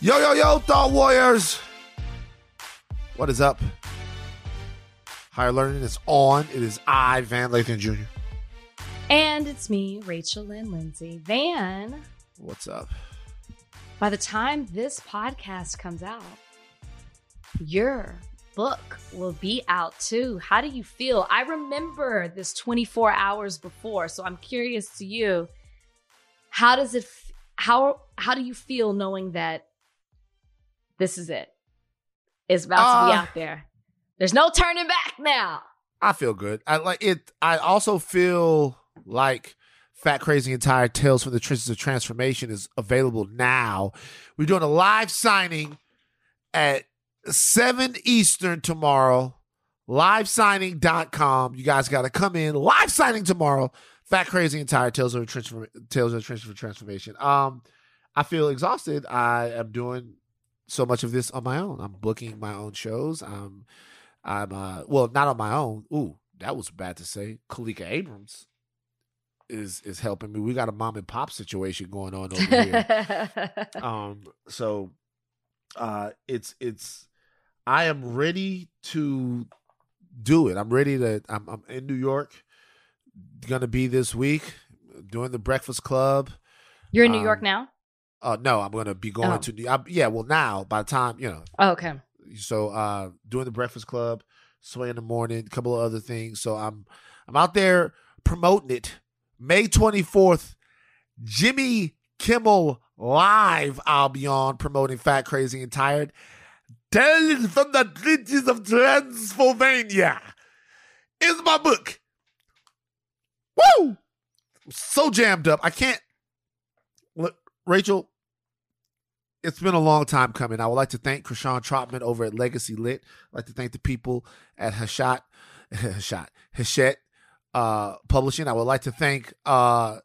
Yo, yo, yo, Thought Warriors. What is up? Higher Learning is on. It is I, Van Lathan Jr. And it's me, Rachel Lynn Lindsay. Van, What's up? by the time this podcast comes out, your book will be out too. How do you feel? I remember this 24 hours before, so I'm curious to you. How does it how how do you feel knowing that this is it? It's about to be Uh, out there. There's no turning back now. I feel good. I like it. I also feel like Fat Crazy and Tired Tales from the Trenches of Transformation is available now. We're doing a live signing at 7 Eastern tomorrow. Livesigning.com. You guys got to come in. Live signing tomorrow. Fat Crazy and Tired Tales of the Transform- Tales of the Trenches of Transformation. Um, I feel exhausted. I am doing so much of this on my own. I'm booking my own shows. I'm I'm uh well not on my own. Ooh, that was bad to say. Kalika Abrams is is helping me. We got a mom and pop situation going on over here. um so uh it's it's I am ready to do it. I'm ready to I'm I'm in New York. Gonna be this week doing the Breakfast Club. You're in New Um, York now? Uh no, I'm gonna be going Oh. to the. I, yeah, well now by the time, you know, Oh, okay. so uh doing the breakfast club sway in the morning a couple of other things so i'm i'm out there promoting it may 24th jimmy kimmel live i'll be on promoting fat crazy and tired tales from the trenches of transylvania is my book woo I'm so jammed up i can't look rachel it's been a long time coming. I would like to thank Krishan Trotman over at Legacy Lit. I'd like to thank the people at Hashat, Hashat, Hachette uh, Publishing. I would like to thank uh,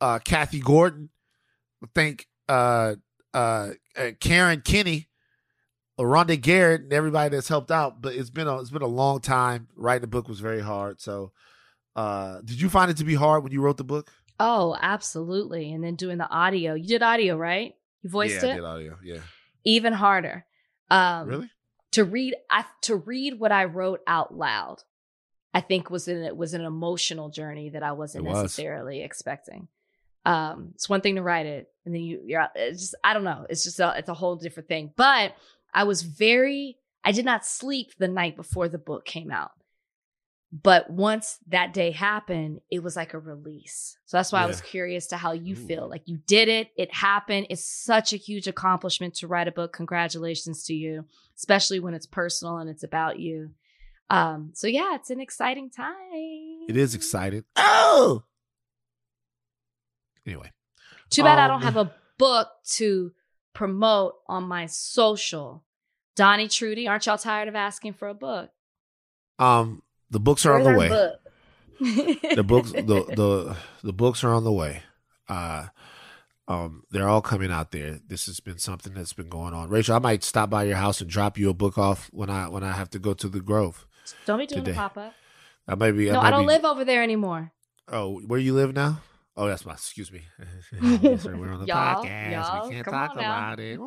uh, Kathy Gordon. Thank uh, uh, uh, Karen Kinney, Rhonda Garrett, and everybody that's helped out. But it's been a it's been a long time. Writing the book was very hard. So, did you find it to be hard when you wrote the book? Oh, absolutely. And then doing the audio. You did audio, right? You voiced yeah, I it? did audio. Yeah, Even harder. Um really? to read I to read what I wrote out loud. I think was an it was an emotional journey that I wasn't was. necessarily expecting. Um it's one thing to write it and then you you're out- it's just I don't know. It's just a, it's a whole different thing. But I was very I did not sleep the night before the book came out. But once that day happened, it was like a release. So that's why I was curious to how you Ooh. feel. Like you did it, it happened. It's such a huge accomplishment to write a book. Congratulations to you, especially when it's personal and it's about you. Um, so yeah, it's an exciting time. It is exciting. Oh. Anyway, Too bad I Um, don't have a book to promote on my social. Donnie Trudy, aren't y'all tired of asking for a book? um, the books are on the way. book? The books, the the the books are on the way. Uh, um, they're all coming out there. This has been something that's been going on. Rachel, I might stop by your house and drop you a book off when I when I have to go to the Grove. don't be doing today. a pop up. I might be. No, might I don't be- live over there anymore. Oh, where you live now? Oh, that's my. Excuse me. yes, sir, we're on the Y'all, podcast. y'all, we can't talk about it.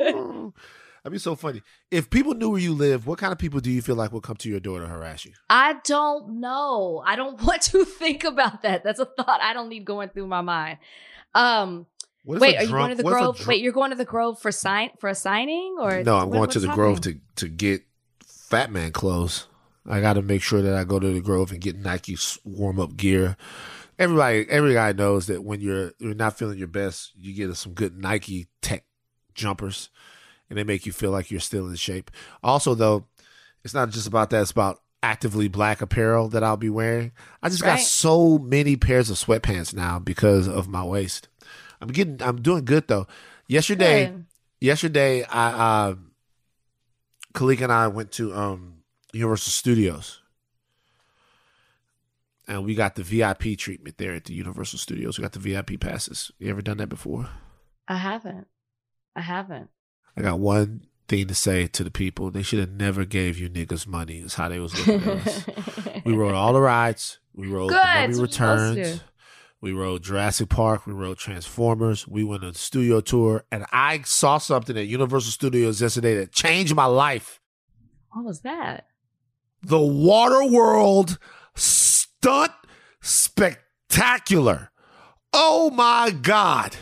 That'd be so funny. If people knew where you live, what kind of people do you feel like would come to your door to harass you? I don't know. I don't want to think about that. That's a thought I don't need going through my mind. Um, wait, are you going to the what if a Grove? drunk- wait, you're going to the Grove for sign for a signing or No, I'm what- going to the Grove to to get Fat Man clothes. I got to make sure that I go to the Grove and get Nike warm up gear. Everybody, every guy knows that when you're you're not feeling your best, you get some good Nike Tech jumpers, and they make you feel like you're still in shape. Also, though, it's not just about that; it's about actively black apparel that I'll be wearing. I just got so many pairs of sweatpants now because of my waist. I'm getting, I'm doing good though. Yesterday, Good. yesterday I uh Khalika and I went to um Universal Studios. And we got the VIP treatment there at the Universal Studios. We got the VIP passes. You ever done that before? I haven't. I haven't. I got one thing to say to the people. They should have never gave you niggas money. Is how they was looking at us. We rode all the rides. We rode Good, the that's Mummy what you're supposed Returns. We rode Jurassic Park. We rode Transformers. We went on a studio tour, and I saw something at Universal Studios yesterday that changed my life. What was that? The Water World Stunt Spectacular. Oh my God.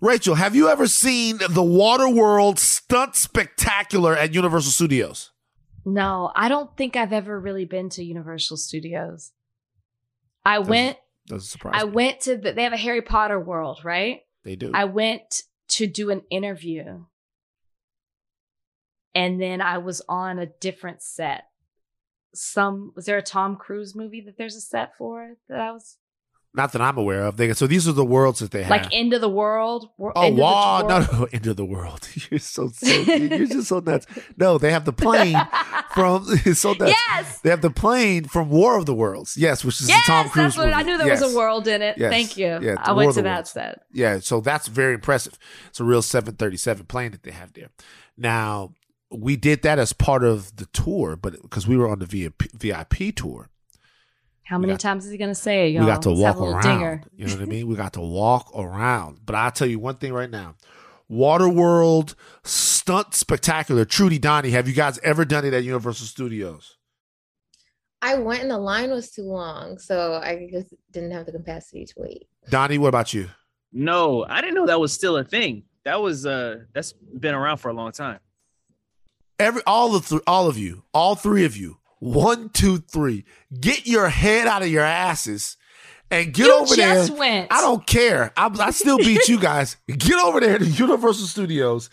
Rachel, have you ever seen the Waterworld Stunt Spectacular at Universal Studios? No, I don't think I've ever really been to Universal Studios. I Doesn't- went Doesn't surprise I me. went to the, they have a Harry Potter world, right? They do. I went to do an interview. And then I was on a different set. Some was there a Tom Cruise movie that there's a set for that I was Not that I'm aware of. They, so these are the worlds that they have. like End of the World? Wor- Oh End of the wow! No, no, end of the world. You're so, so you're just so nuts. No, they have the plane from it's so nuts. yes. They have the plane from War of the Worlds. Yes, which is Yes, the Tom Cruise what I knew there Yes. was a world in it. Yes. Thank you. Yeah, I went to that Worlds. set. Yeah, so that's very impressive. It's a real 737 plane that they have there. Now, we did that as part of the tour, but because we were on the VIP, VIP tour, How many got- times is he gonna say it? Y'all? we got to walk have a little around. dinger. You know what I mean? We got to walk around. But I'll tell you one thing right now. Waterworld Stunt Spectacular. Trudy Donnie, have you guys ever done it at Universal Studios? I went and the line was too long, so I just didn't have the capacity to wait. Donnie, what about you? No, I didn't know that was still a thing. That was uh that's been around for a long time. Every all of th- all of you, all three of you, one, two, three, get your head out of your asses and get you over there. went. I don't care. I, I still beat you guys. Get over there to Universal Studios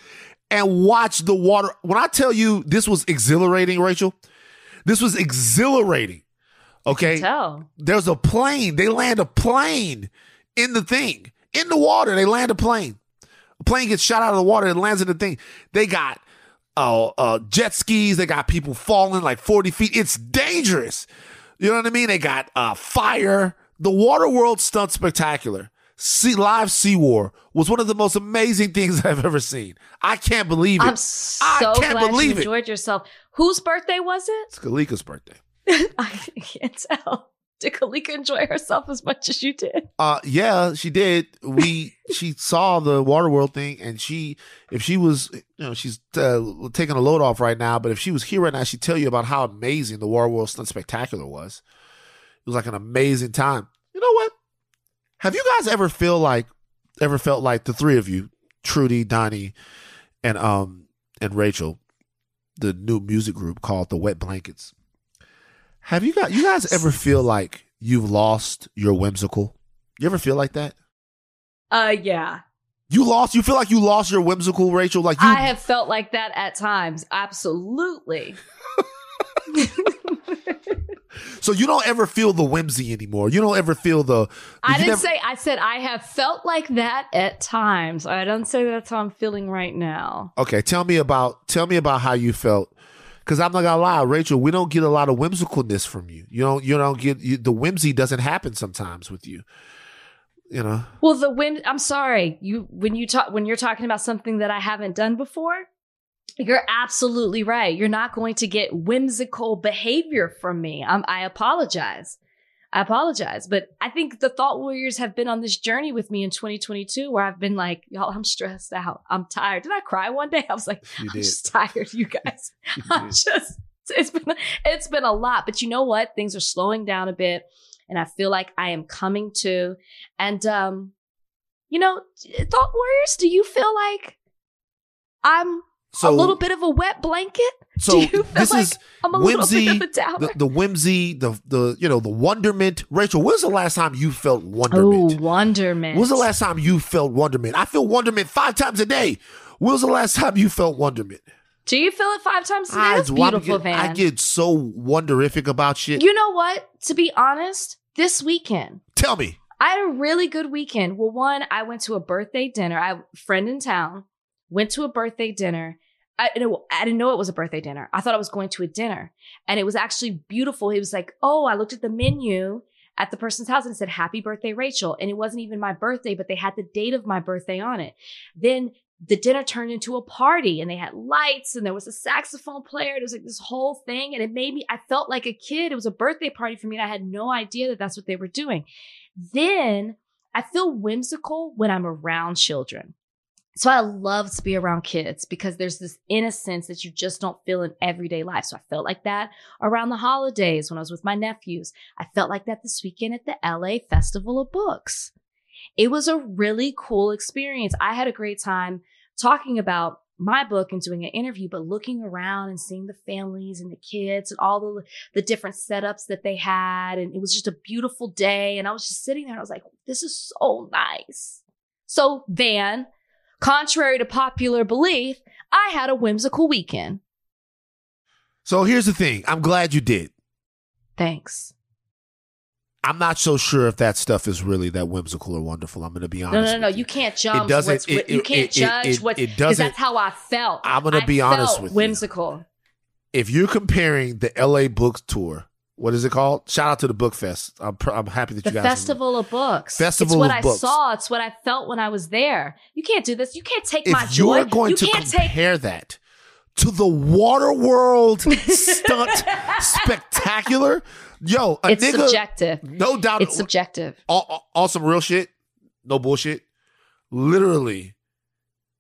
and watch the water. When I tell you this was exhilarating, Rachel, this was exhilarating. Okay. tell. There's a plane. They land a plane in the thing, in the water. They land a plane. A plane gets shot out of the water and lands in the thing. They got uh, uh, jet skis. They got people falling like 40 feet. It's dangerous. You know what I mean? They got uh, fire. The Water World Stunt Spectacular. Sea, live Sea War was one of the most amazing things I've ever seen. I can't believe it. I'm so I can't glad believe you it. enjoyed yourself. Whose birthday was it? it's Kalika's birthday. I can't tell. Did Kalika enjoy herself as much as you did? Uh, yeah, she did. We she saw the Waterworld thing, and she, if she was, you know, she's uh, taking a load off right now. But if she was here right now, she'd tell you about how amazing the Waterworld Stunt Spectacular was. It was like an amazing time. You know what? Have you guys ever feel like, ever felt like the three of you, Trudy, Donnie, and um and Rachel, the new music group called the Wet Blankets? Have you got you guys ever feel like you've lost your whimsical? You ever feel like that? Uh, yeah. You lost. You feel like you lost your whimsical, Rachel. Like you. I have felt like that at times. Absolutely. so you don't ever feel the whimsy anymore. You don't ever feel the. I didn't never- say, I said I have felt like that at times. I don't say that's how I'm feeling right now. Okay, tell me about. Tell me about how you felt. Because I'm not gonna lie, Rachel. We don't get a lot of whimsicalness from you. You don't. You don't get you, the whimsy. Doesn't happen sometimes with you. You know. Well, the whim, I'm sorry. You, when you talk, when you're talking about something that I haven't done before, you're absolutely right. You're not going to get whimsical behavior from me. I apologize. I apologize. But I think the Thought Warriors have been on this journey with me in 2022 where I've been like, y'all, I'm stressed out. I'm tired. Did I cry one day? I was like, You I'm did. just tired, you guys. You I'm just it's been it's been a lot, but you know what? Things are slowing down a bit, and I feel like I am coming to. And um, you know, thought warriors, do you feel like I'm So a little bit of a wet blanket? So do you feel this like is I'm a whimsy, little bit of a downer? the, the whimsy, the the you know the wonderment. Rachel, when's the last time you felt oh, wonderment? wonderment. When's the last time you felt wonderment? I feel wonderment five times a day. When's the last time you felt wonderment? Do you feel it five times a day? I, That's beautiful, get, Van. I get so wonderific about shit. you know what? To be honest, this weekend. Tell me. I had a really good weekend. Well, one, I went to a birthday dinner. I friend in town, went to a birthday dinner. I, I didn't know it was a birthday dinner. I thought I was going to a dinner. And it was actually beautiful. He was like, Oh, I looked at the menu at the person's house and said, Happy birthday, Rachel. And it wasn't even my birthday, but they had the date of my birthday on it. Then the dinner turned into a party and they had lights and there was a saxophone player. It was like this whole thing. And it made me, I felt like a kid. It was a birthday party for me. And I had no idea that that's what they were doing. Then I feel whimsical when I'm around children. So I love to be around kids because there's this innocence that you just don't feel in everyday life. So I felt like that around the holidays when I was with my nephews. I felt like that this weekend at the LA Festival of Books. It was a really cool experience. I had a great time talking about my book and doing an interview, but looking around and seeing the families and the kids and all the, the different setups that they had. And it was just a beautiful day. And I was just sitting there and I was like, this is so nice. So, Van, contrary to popular belief, I had a whimsical weekend. So here's the thing. I'm glad you did. Thanks. I'm not so sure if that stuff is really that whimsical or wonderful. I'm going to be honest. No, no, no, with You can't judge. It doesn't- what's, it- you can't it- judge it- what it doesn't- that's how I felt. I'm gonna be honest with you. whimsical. If you're comparing the LA Books Tour, what is it called? Shout out to the Book Fest. I'm, pr- I'm happy that The you guys. Festival of Books. Festival it's what of I Books. saw. It's what I felt when I was there. You can't do this. You can't take If my joy. you're going you to can't take compare that to the Water World Stunt Spectacular, yo, a it's nigga, subjective. no doubt, It's subjective. all, all, all some real shit, no bullshit. Literally,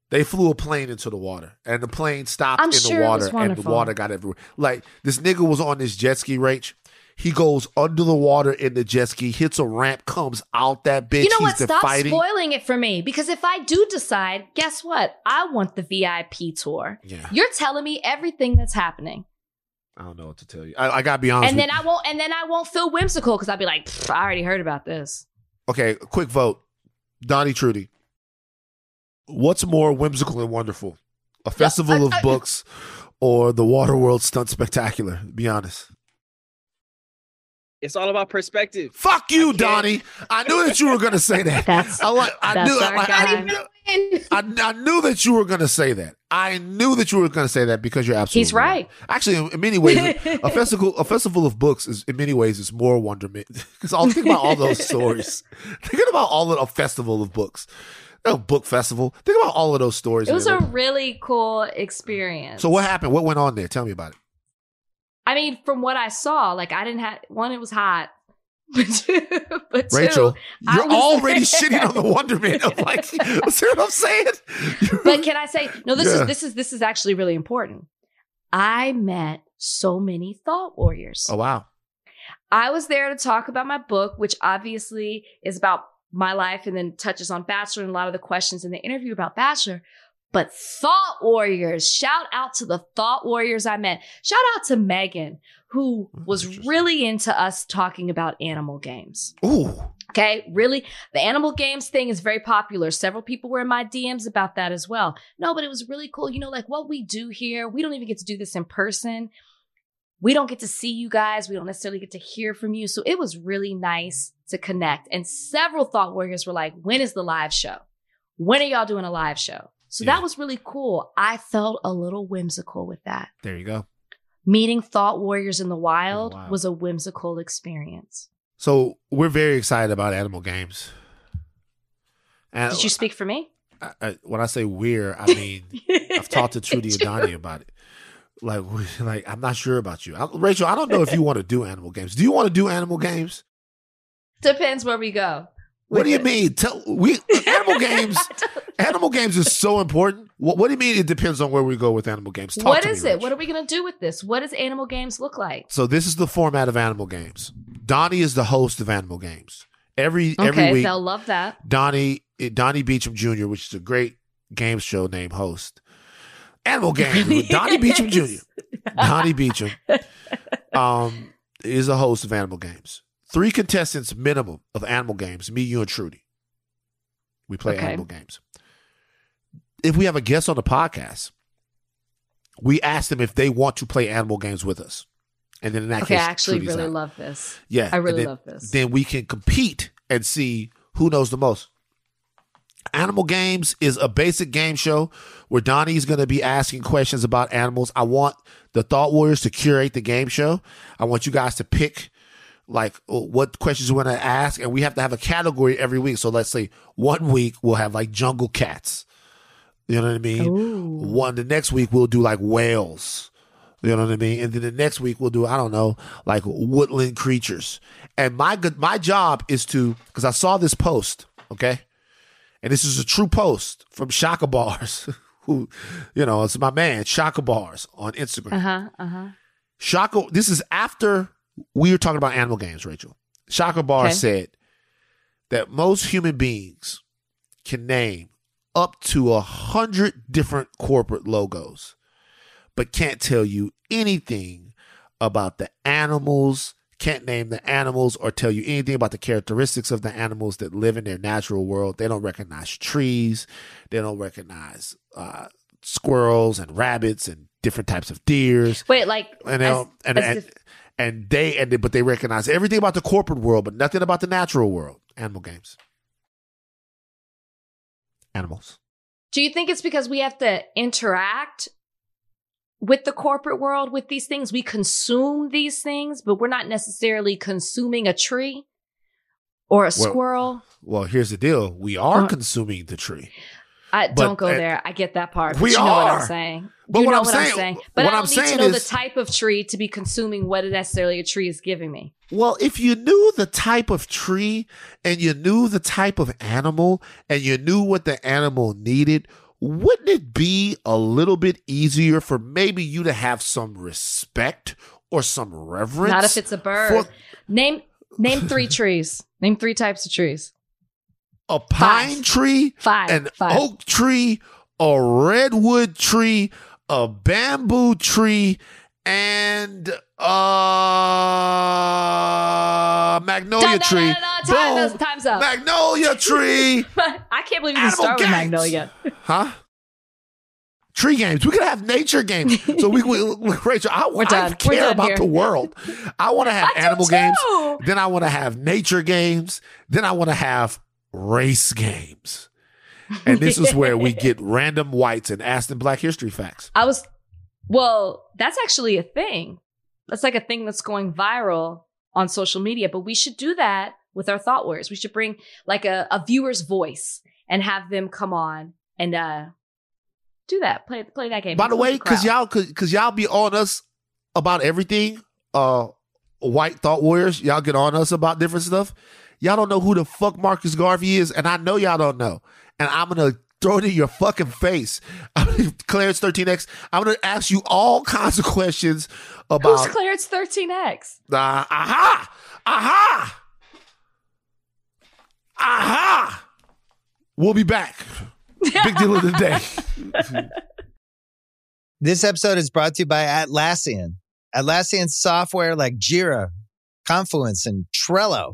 they flew a plane into the water, and the plane stopped I'm in sure the water, and the water got everywhere. Like this nigga was on this jet ski, Rach. He goes under the water in the jet ski, hits a ramp, comes out that bitch. You know what? Stop fighting. spoiling it for me. Because if I do decide, guess what? I want the VIP tour. Yeah, You're telling me everything that's happening. I don't know what to tell you. I, I gotta be honest. And with then I won't and then I won't feel whimsical because I'll be like, I already heard about this. Okay, quick vote. Donnie Trudy. What's more whimsical and wonderful? A festival of I- I- books or the Waterworld Stunt Spectacular? Be honest. It's all about perspective. Fuck you, can't- Donnie. I knew that you were gonna say that. That's I like. I That's knew. our I, I, knew- I, I knew that you were gonna say that. I knew that you were gonna say that because you're absolutely He's right. Actually, in, in many ways, a festival a festival of books is in many ways is more wonderment because I'll think about all those stories. Thinking about all of a festival of books, a book festival. Think about all of those stories. It was man. a really cool experience. so what happened? What went on there? Tell me about it. I mean, from what I saw, like I didn't have one, it was hot. But two, but Rachel, you're already shitting on the wonderment of like. see what I'm saying? but can I say no? This Yeah. is this is this is actually really important. I met so many thought warriors. oh wow. I was there to talk about my book, which obviously is about my life and then touches on Bachelor and a lot of the questions in the interview about Bachelor. But thought warriors, shout out to the thought warriors I met. Shout out to Megan, who Oh, was really into us talking about animal games. Ooh. Okay, really, the animal games thing is very popular. Several people were in my DMs about that as well. No, but it was really cool. You know, like what we do here, we don't even get to do this in person. We don't get to see you guys. We don't necessarily get to hear from you. So it was really nice to connect. And several thought warriors were like, when is the live show? When are y'all doing a live show? So Yeah. that was really cool. I felt a little whimsical with that. There you go. Meeting thought warriors in the wild wild. was a whimsical experience. So we're very excited about animal games. And Did you speak for me? I, I, when I say we're, I mean I've talked to Trudy Donnie about it. Like, like I'm not sure about you, I, Rachel. I don't know if you want to do animal games. Do you want to do animal games? Depends where we go. What do you it. mean? Tell we animal games. Animal games is so important. What, what do you mean? It depends on where we go with animal games. Talk What to me, it? Rach. What are we going to do with this? What does animal games look like? So this is the format of animal games. Donnie is the host of animal games. Every every Okay, week, they'll love that. Donnie eh, Donnie Beecham Jr., which is a great game show name host. Animal Games with Donnie Beecham Jr. Donnie Beecham um, is a host of Animal Games. Three contestants minimum of Animal Games. Me, you, and Trudy. We play Okay. Animal Games. If we have a guest on the podcast, we ask them if they want to play Animal Games with us, and then in that Okay, I actually Trudy's really out. love this. Yeah, I really then- love this. then we can compete and see who knows the most. Animal Games is a basic game show where Donnie's going to be asking questions about animals. I want the Thought Warriors to curate the game show. I want you guys to pick like what questions you want to ask, and we have to have a category every week. So let's say one week we'll have like jungle cats. You know what I mean? Ooh. One the next week we'll do like whales. You know what I mean? And then the next week we'll do I don't know like woodland creatures. And my good my job is to because I saw this post, okay, and this is a true post from Shaka Bars, who you know it's my man Shaka Bars on Instagram. Uh huh. Uh huh. Shaka, this is after we were talking about animal games, Rachel. Shaka Bar Okay. said that most human beings can name up to a hundred different corporate logos, but can't tell you anything about the animals, can't name the animals or tell you anything about the characteristics of the animals that live in their natural world. They don't recognize trees, they don't recognize uh, squirrels and rabbits and different types of deers Wait, like and as- and and, and they and they, but they recognize everything about the corporate world, but nothing about the natural world. Animal games, animals. Do you think it's because we have to interact with the corporate world with these things? We consume these things, but we're not necessarily consuming a tree or a squirrel. Well, here's the deal: we are Uh, consuming the tree. I but- don't go uh, there. I get that part. we you know what. I'm saying. But you what know I'm what saying- I'm saying. But what I I'm don't need to know is- the type of tree to be consuming what necessarily a tree is giving me. Well, if you knew the type of tree and you knew the type of animal and you knew what the animal needed, wouldn't it be a little bit easier for maybe you to have some respect or some reverence? Not if it's a bird. for- name name three trees. Name three types of trees. A pine Five. tree, Five. an Five. oak tree, a redwood tree, a bamboo tree, and a magnolia tree. Boom. time's up. Magnolia tree. I can't believe you Animal start with games. Magnolia. Huh? Tree games. We could have nature games. So we, we Rachel, I, We're I done. We're care done about here. the world. I want to have I do animal games. too. Then I want to have nature games. Then I want to have race games. And this is where we get random whites and Aston Black history facts. I was, well, that's actually a thing. That's like a thing that's going viral on social media, but we should do that with our thought warriors. We should bring like a, a viewer's voice and have them come on and uh do that. Play play that game. By the way, because y'all, because y'all be on us about everything. Uh, white thought warriors, y'all get on us about different stuff. Y'all don't know who the fuck Marcus Garvey is, and I know y'all don't know. And I'm gonna throw it in your fucking face. Clarence 13X. I'm gonna ask you all kinds of questions about. Who's Clarence 13X? Uh, aha! Aha! Aha! We'll be back. Big deal of the day. This episode is brought to you by Atlassian. Atlassian software like Jira, Confluence, and Trello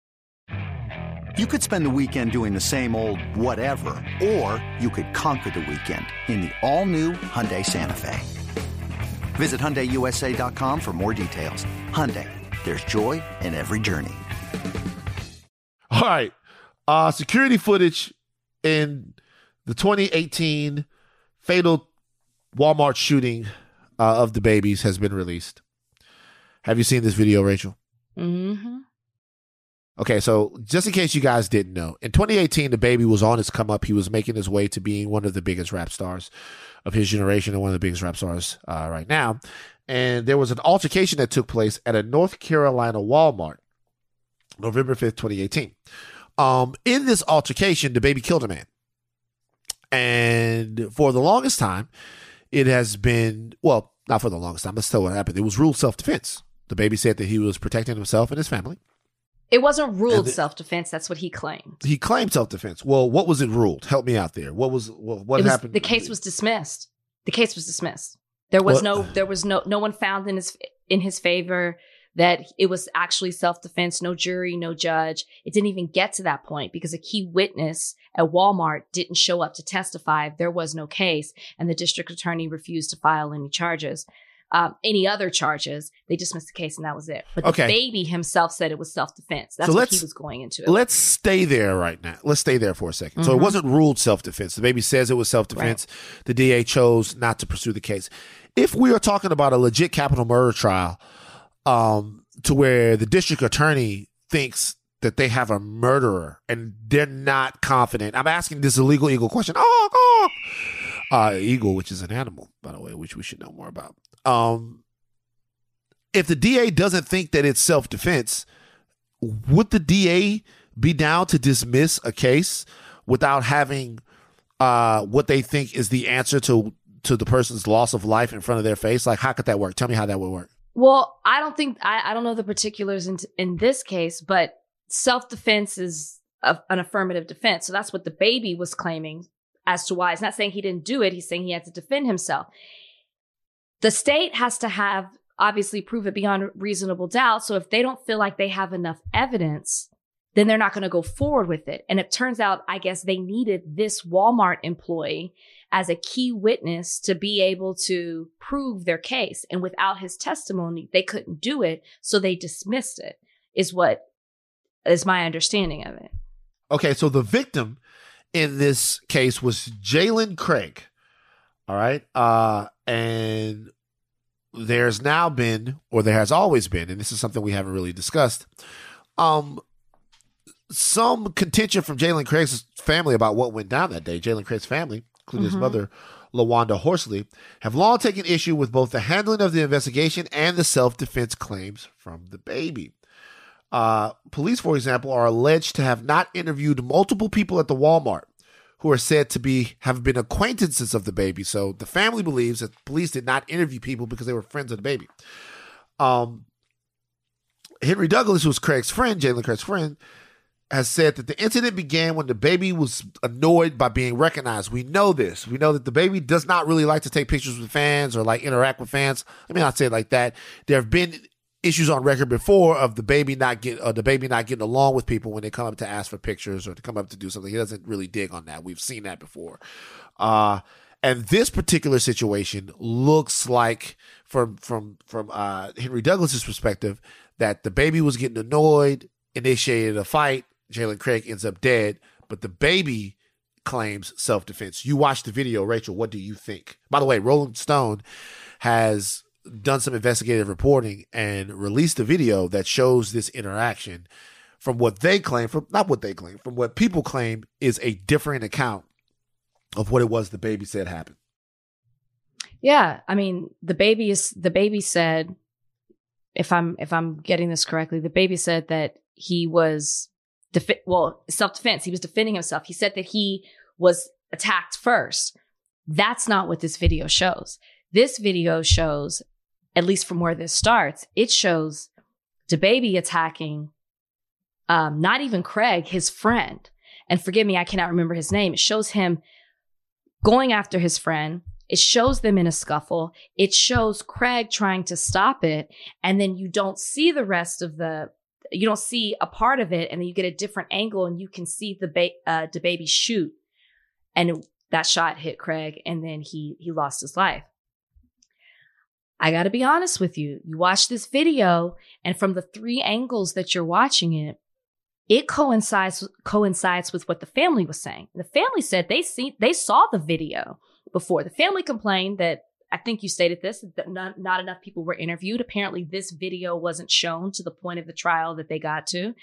You could spend the weekend doing the same old whatever, or you could conquer the weekend in the all-new Hyundai Santa Fe. Visit HyundaiUSA.com for more details. Hyundai, there's joy in every journey. All right. Uh security footage in the 2018 fatal Walmart shooting uh, of DaBaby's has been released. Have you seen this video, Rachel? Mm-hmm. Okay, so just in case you guys didn't know, in 2018, DaBaby was on his come up. He was making his way to being one of the biggest rap stars of his generation and one of the biggest rap stars uh, right now. And there was an altercation that took place at a North Carolina Walmart, November 5th, 2018. Um, in this altercation, DaBaby killed a man. And for the longest time, it has been, well, not for the longest time, let's tell what happened. It was ruled self defense. DaBaby said that he was protecting himself and his family. It wasn't ruled the- self defense. That's what he claimed. He claimed self defense. Well, what was it ruled? Help me out there. What was what, what was, happened? The case was dismissed. The case was dismissed. There was Well- no. There was no. No one found in his in his favor that it was actually self defense. No jury, no judge. It didn't even get to that point because a key witness at Walmart didn't show up to testify. There was no case, and the district attorney refused to file any charges. Um, any other charges. They dismissed the case and that was it. But DaBaby himself said it was self defense. That's So what he was going into. It. Let's stay there right now. Let's stay there for a 2nd So it Mhm. wasn't ruled self defense. DaBaby says it was self defense. The DA chose not to pursue the case. If we are talking about a legit capital murder trial, um, to where the district attorney thinks that they have a murderer and they're not confident. I'm asking this illegal eagle question. Oh, oh. Uh, eagle, which is an animal, by the way, which we should know more about. Um, if the DA doesn't think that it's self defense, would the DA be down to dismiss a case without having uh, what they think is the answer to to the person's loss of life in front of their face? Like, how could that work? Tell me how that would work. Well, I don't think I, I don't know the particulars in in this case, but self defense is a, an affirmative defense. So that's what DaBaby was claiming as to why. He's not saying he didn't do it. He's saying he had to defend himself. The state has to have obviously prove it beyond reasonable doubt. So if they don't feel like they have enough evidence, then they're not going to go forward with it. And it turns out, I guess they needed this Walmart employee as a key witness to be able to prove their case. And without his testimony, they couldn't do it. So they dismissed it, is what is my understanding of it. Okay, so the victim in this case was Jalen Craig. All right. Uh, and there's now been, or there has always been, and this is something we haven't really discussed, um, some contention from Jalen Craig's family about what went down that day. Jalen Craig's family, including his Mhm. mother, LaWanda Horsley, have long taken issue with both the handling of the investigation and the self defense claims from DaBaby. Uh, police, for example, are alleged to have not interviewed multiple people at the Walmart who are said to be have been acquaintances of DaBaby. So the family believes that police did not interview people because they were friends of DaBaby. Um, Henry Douglas, who's Craig's friend, Jalen Craig's friend, has said that the incident began when DaBaby was annoyed by being recognized. We know this. We know that DaBaby does not really like to take pictures with fans or like interact with fans. Let me not say it like that. There have been issues on record before of DaBaby not get uh, DaBaby not getting along with people when they come up to ask for pictures or to come up to do something. He doesn't really dig on that. We've seen that before. Uh, and this particular situation looks like from from from uh, Henry Douglas's perspective that DaBaby was getting annoyed, initiated a fight. Jalen Craig ends up dead, but DaBaby claims self defense. You watched the video, Rachel. What do you think? By the way, Rolling Stone has done some investigative reporting and released a video that shows this interaction from what they claim from not what they claim from what people claim is a different account of what it was DaBaby said happened Yeah, I mean, DaBaby is DaBaby said if I'm if I'm getting this correctly, DaBaby said that he was defi- well, self-defense. He was defending himself. He said that he was attacked first. That's not what this video shows. This video shows at least from where this starts, it shows DaBaby attacking um not even Craig, his friend. And forgive me, I cannot remember his name. It shows him going after his friend. It shows them in a scuffle. It shows Craig trying to stop it. And then you don't see the rest of the, you don't see a part of it. And then you get a different angle and you can see the, ba- uh, baby shoot. And it- that shot hit Craig and then he, he lost his life. I got to be honest with you. You watch this video and from the three angles that you're watching it, it coincides coincides with what the family was saying. The family said they see they saw the video before. The family complained that I think you stated this that not, not enough people were interviewed. Apparently, this video wasn't shown to the point of the trial that they got to.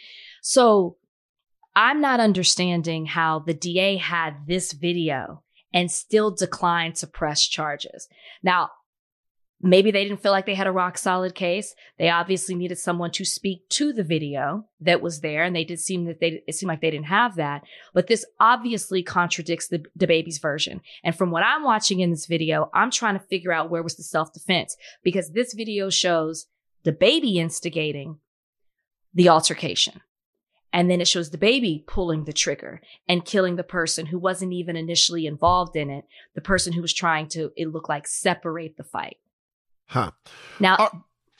So I'm not understanding how the DA had this video and still declined to press charges. Now, maybe they didn't feel like they had a rock solid case. They obviously needed someone to speak to the video that was there, and they did seem that they it seemed like they didn't have that. But this obviously contradicts the, DaBaby's version. And from what I'm watching in this video, I'm trying to figure out where was the self defense because this video shows DaBaby instigating the altercation. And then it shows DaBaby pulling the trigger and killing the person who wasn't even initially involved in it, the person who was trying to, it looked like, separate the fight. Huh Now, Uh,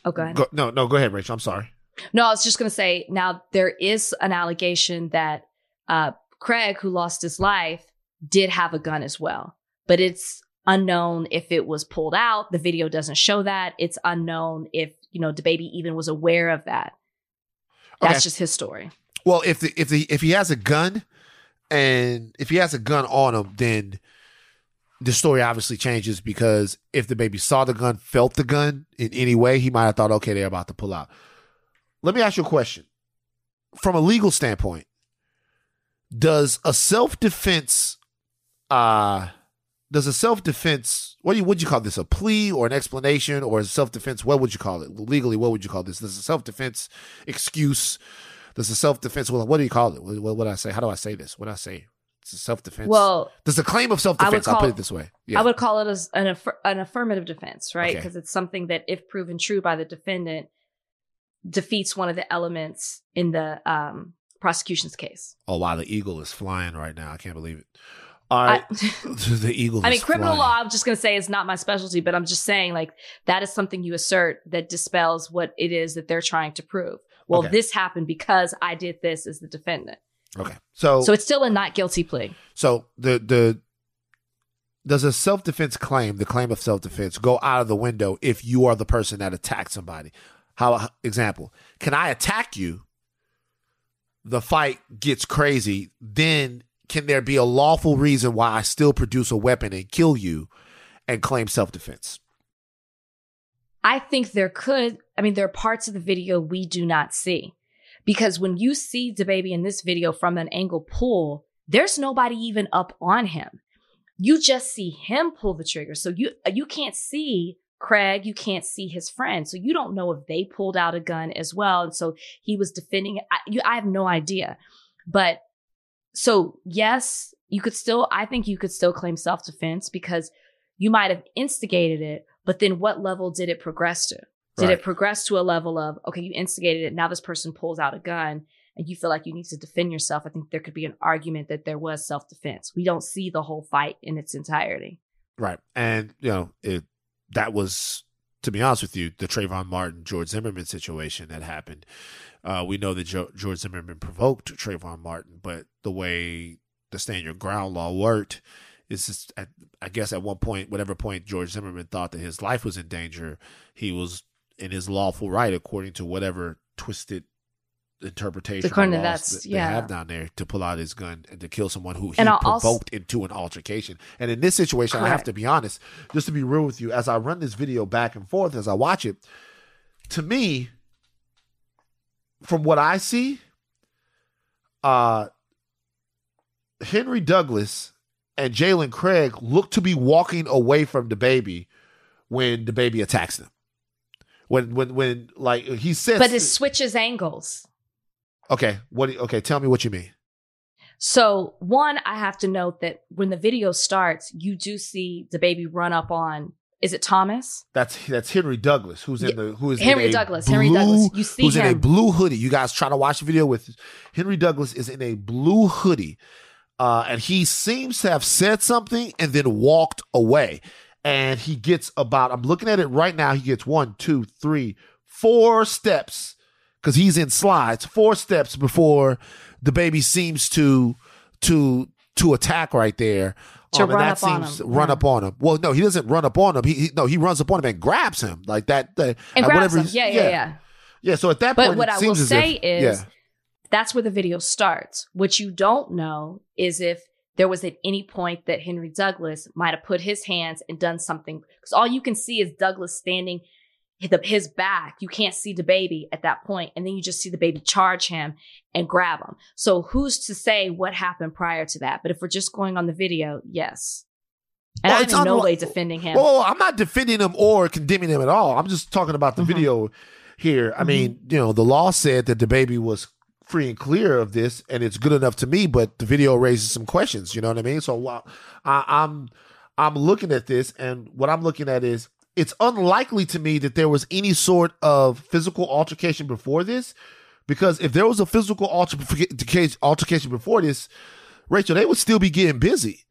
oh, go ahead. go, no no go ahead rachel i'm sorry No, I was just going to say now there is an allegation that uh, Craig, who lost his life, did have a gun as well, but it's unknown if it was pulled out. The video doesn't show that. It's unknown if, you know, DaBaby even was aware of that. That's Okay. just his story. Well, if the if the if he has a gun, and if he has a gun on him, then the story obviously changes because if DaBaby saw the gun, felt the gun in any way, he might have thought, okay, they're about to pull out. Let me ask you a question. From a legal standpoint, does a self defense, uh, does a self defense, what do you would you call this? A plea or an explanation or a self defense? What would you call it legally? What would you call this? Does a self defense excuse? Does a self defense? What, what do you call it? What, what would I say? How do I say this? What I say? It's self defense. Well, there's a claim of self defense. I'll put it this way. Yeah. I would call it as an, affir- an affirmative defense, right? Okay. Because it's something that, if proven true by the defendant, defeats one of the elements in the um, prosecution's case. oh wow, the eagle is flying right now. I can't believe it. All right, I, the eagle. I mean, criminal flying. law, I'm just going to say is not my specialty, but I'm just saying, like, that is something you assert that dispels what it is that they're trying to prove. Well, Okay. this happened because I did this as the defendant. Okay, so So it's still a not guilty plea. So the the does a self defense claim, the claim of self defense, go out of the window if you are the person that attacked somebody? How example, can I attack you? The fight gets crazy, then can there be a lawful reason why I still produce a weapon and kill you and claim self defense? I think there could, I mean, there are parts of the video we do not see. Because when you see DaBaby in this video from an angle pull, there's nobody even up on him. You just see him pull the trigger. So you uh, you can't see Craig, you can't see his friend. So you don't know if they pulled out a gun as well. And so he was defending. I, you, I have no idea. But so yes, you could still, I think you could still claim self defense because you might have instigated it, but then what level did it progress to? Did Right. it progress to a level of, okay, you instigated it. Now this person pulls out a gun and you feel like you need to defend yourself. I think there could be an argument that there was self defense. We don't see the whole fight in its entirety. Right. And, you know, it, that was, to be honest with you, the Trayvon Martin, George Zimmerman situation that happened. Uh, we know that jo- George Zimmerman provoked Trayvon Martin, but the way the stand your ground law worked is just, at, I guess at one point, whatever point George Zimmerman thought that his life was in danger, he was in his lawful right, according to whatever twisted interpretation of According to that's- that they have down there to pull out his gun and to kill someone who he And I'll also- provoked into an altercation. And in this situation, I have to be honest, just to be real with you, as I run this video back and forth as I watch it, to me, from what I see, uh Henry Douglas and Jalen Craig look to be walking away from DaBaby when DaBaby attacks them. When when when like he says But it switches angles. Okay, what do you- okay, tell me what you mean. So, one, I have to note that when the video starts, you do see DaBaby run up on, is it Thomas? That's that's Henry Douglas, who's in the who is in Henry Douglas, Henry Douglas. You see who's in a blue hoodie. You guys try to watch the video with Henry Douglas is in a blue hoodie, uh, and he seems to have said something and then walked away. And he gets about I'm looking at it right now. He gets one, two, three, four steps because he's in slides. Four steps before DaBaby seems to to to attack right there. To Um, and run that up on him. run Yeah. up on him. Well, no, he doesn't run up on him. He, he no, he runs up on him and grabs him like that. that And uh, grabs him. he's- Yeah, yeah, yeah. yeah. So at that But point, what it I will seems say if- is yeah. that's where the video starts. What you don't know is if there was at any point that Henry Douglas might have put his hands and done something. Because all you can see is Douglas standing his back. You can't see DaBaby at that point, And then you just see DaBaby charge him and grab him. So who's to say what happened prior to that? But if we're just going on the video, yes. And Well, I'm it's in no way defending him. Well, I'm not defending him or condemning him at all. I'm just talking about the Mhm. video here. I mean, you know, the law said that DaBaby was free and clear of this, and it's good enough to me. But the video raises some questions. You know what I mean? So while I, I'm I'm looking at this, and what I'm looking at is it's unlikely to me that there was any sort of physical altercation before this, because if there was a physical altercation altercation before this, Rachel, they would still be getting busy.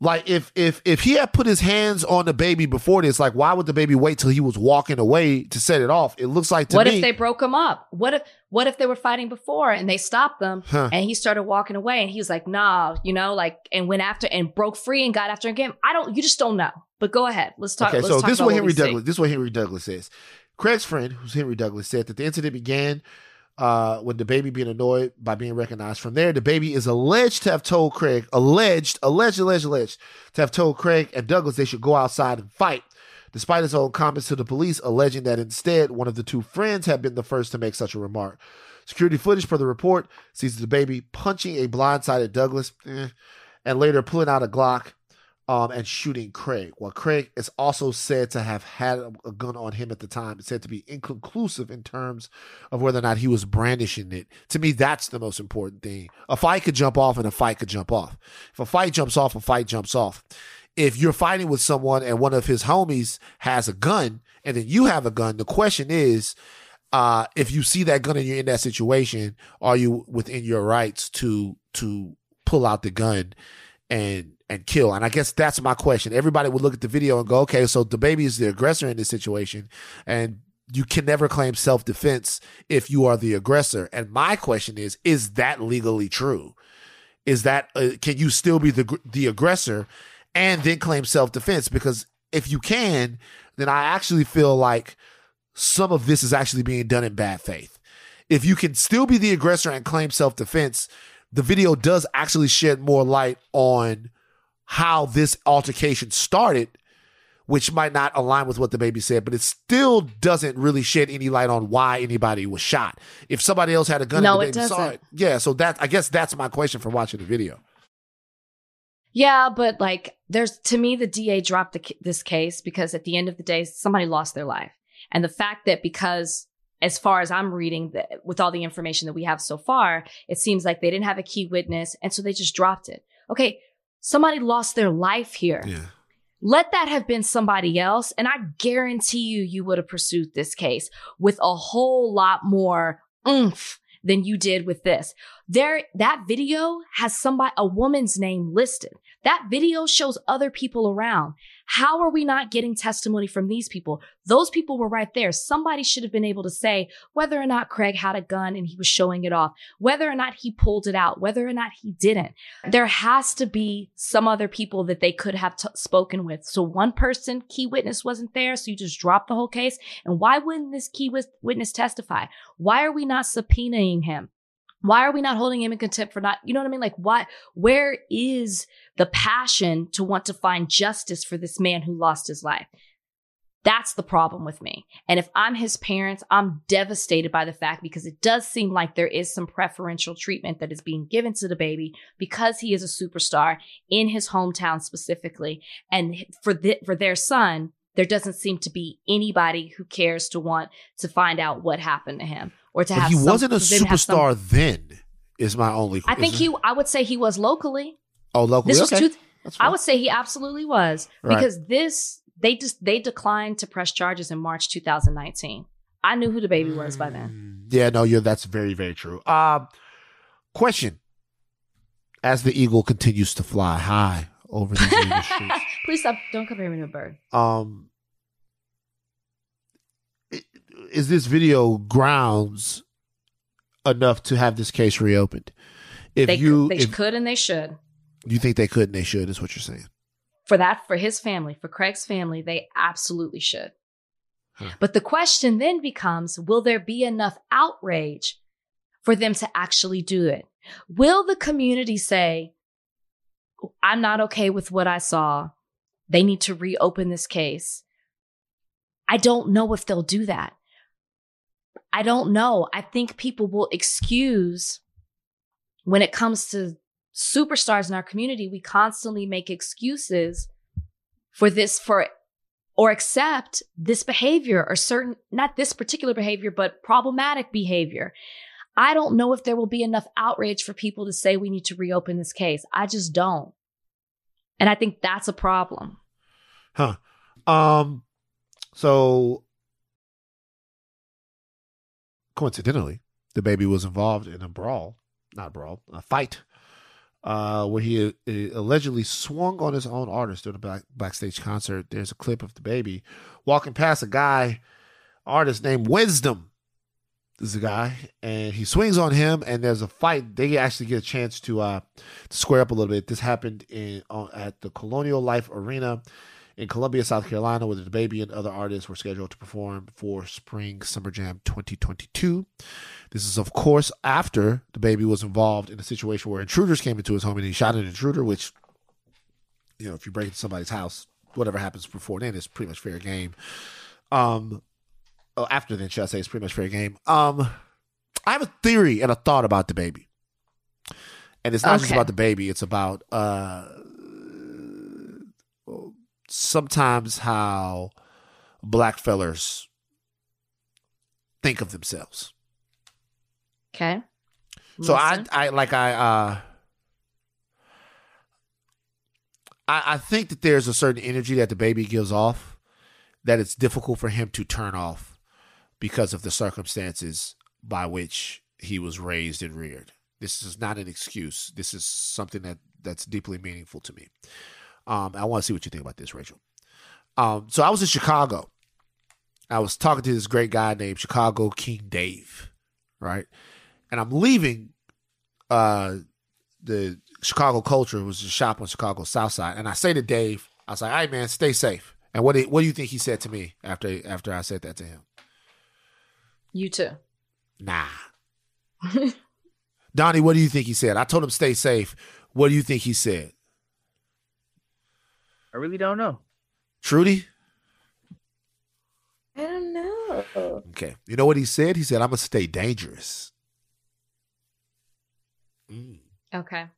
Like if if if he had put his hands on DaBaby before this, like why would DaBaby wait till he was walking away to set it off? It looks like to what me. if they broke him up? What if what if they were fighting before and they stopped them Huh. and he started walking away and he was like, nah, you know, like and went after and broke free and got after him again. I don't you just don't know. But go ahead. Let's talk. Okay, let's so talk this is what Henry. Douglas. This is what Henry Douglas says. Craig's friend, who's Henry Douglas, said that the incident began uh, when DaBaby being annoyed by being recognized. From there, DaBaby is alleged to have told Craig, alleged, alleged, alleged, alleged, to have told Craig and Douglas they should go outside and fight. Despite his own comments to the police, alleging that instead one of the two friends had been the first to make such a remark. Security footage for the report sees DaBaby punching a blindsided Douglas, eh, and later pulling out a Glock um, and shooting Craig. While Craig is also said to have had a, a gun on him at the time, it's said to be inconclusive in terms of whether or not he was brandishing it. To me, that's the most important thing. A fight could jump off and a fight could jump off. If a fight jumps off, a fight jumps off. If you're fighting with someone and one of his homies has a gun and then you have a gun, the question is, uh, if you see that gun and you're in that situation, are you within your rights to to pull out the gun and and kill? And I guess that's my question. Everybody would look at the video and go, okay, so DaBaby is the aggressor in this situation, and you can never claim self defense if you are the aggressor. And my question is, is that legally true? Is that uh, can you still be the the aggressor and then claim self defense? Because if you can, then I actually feel like some of this is actually being done in bad faith. If you can still be the aggressor and claim self defense, the video does actually shed more light on how this altercation started, which might not align with what DaBaby said, but it still doesn't really shed any light on why anybody was shot. If somebody else had a gun, No, and it DaBaby saw doesn't. it, yeah. So that I guess that's my question for watching the video. Yeah, but like, there's to me, the DA dropped the, this case because at the end of the day, somebody lost their life. And the fact that because, as far as I'm reading, that with all the information that we have so far, it seems like they didn't have a key witness. And so they just dropped it. Okay. Somebody lost their life here. Yeah. Let that have been somebody else. And I guarantee you, you would have pursued this case with a whole lot more oomph than you did with this. There, that video has somebody, a woman's name listed. That video shows other people around. How are we not getting testimony from these people? Those people were right there. Somebody should have been able to say whether or not Craig had a gun and he was showing it off, whether or not he pulled it out, whether or not he didn't. There has to be some other people that they could have t- spoken with. So one person, key witness wasn't there. So you just dropped the whole case. And why wouldn't this key witness testify? Why are we not subpoenaing him? Why are we not holding him in contempt for not, you know what I mean? Like, why, where is the passion to want to find justice for this man who lost his life? That's the problem with me. And if I'm his parents, I'm devastated by the fact because it does seem like there is some preferential treatment that is being given to DaBaby because he is a superstar in his hometown specifically. And for for their son, there doesn't seem to be anybody who cares to want to find out what happened to him or to But have he wasn't a for them to have some- superstar then. Is my only. I think he. I would say he was locally. Oh, locally. This was two. I would say he absolutely was Right. because this they just they declined to press charges in March 2019. I knew who DaBaby was by then. Mm, Yeah, no, yeah, that's very, very true. Um, question: As the eagle continues to fly high over these York streets, Please stop! Don't compare me to a bird. um, is this video grounds enough to have this case reopened? If they you, they if could and they should. you think they could and they should, is what you're saying. For that, for his family, for Craig's family, they absolutely should. Huh. But the question then becomes will there be enough outrage for them to actually do it? Will the community say, I'm not okay with what I saw? They need to reopen this case. I don't know if they'll do that. I don't know. I think people will excuse when it comes to superstars in our community, we constantly make excuses for this, for or accept this behavior or certain, not this particular behavior, but problematic behavior. I don't know if there will be enough outrage for people to say we need to reopen this case. I just don't. And I think that's a problem. Huh. Um. So, coincidentally, DaBaby was involved in a brawl, not brawl, a fight, uh, where he uh, allegedly swung on his own artist during a back, backstage concert. There's a clip of DaBaby walking past a guy, artist named Wisdom. This is a guy, and he swings on him, and there's a fight. They actually get a chance to uh, to square up a little bit. This happened in uh, at the Colonial Life Arena in Columbia, South Carolina, where DaBaby and other artists were scheduled to perform for Spring Summer Jam 2022. This is, of course, after DaBaby was involved in a situation where intruders came into his home and he shot an intruder, which, you know, if you break into somebody's house, whatever happens before then is pretty much fair game. Um, oh, after then, should I say, it's pretty much fair game. Um, I have a theory and a thought about DaBaby. And it's not just about DaBaby, it's about uh sometimes how black fellers think of themselves. Okay. So I, I like I, uh, I, I think that there's a certain energy that DaBaby gives off that it's difficult for him to turn off because of the circumstances by which he was raised and reared. This is not an excuse. This is something that that's deeply meaningful to me. Um, I want to see what you think about this, Rachel. Um, so I was in Chicago. I was talking to this great guy named Chicago King Dave, right? and I'm leaving uh the Chicago culture was a shop on Chicago South Side. And I say to Dave, I was like, "All right, man, stay safe." And what do, what do you think he said to me after after I said that to him? you too. Nah. Donnie, what do you think he said? I told him stay safe. What do you think he said? I really don't know. Trudy? I don't know. Okay. You know what he said? He said, I'm gonna stay dangerous. Mm. Okay. I'm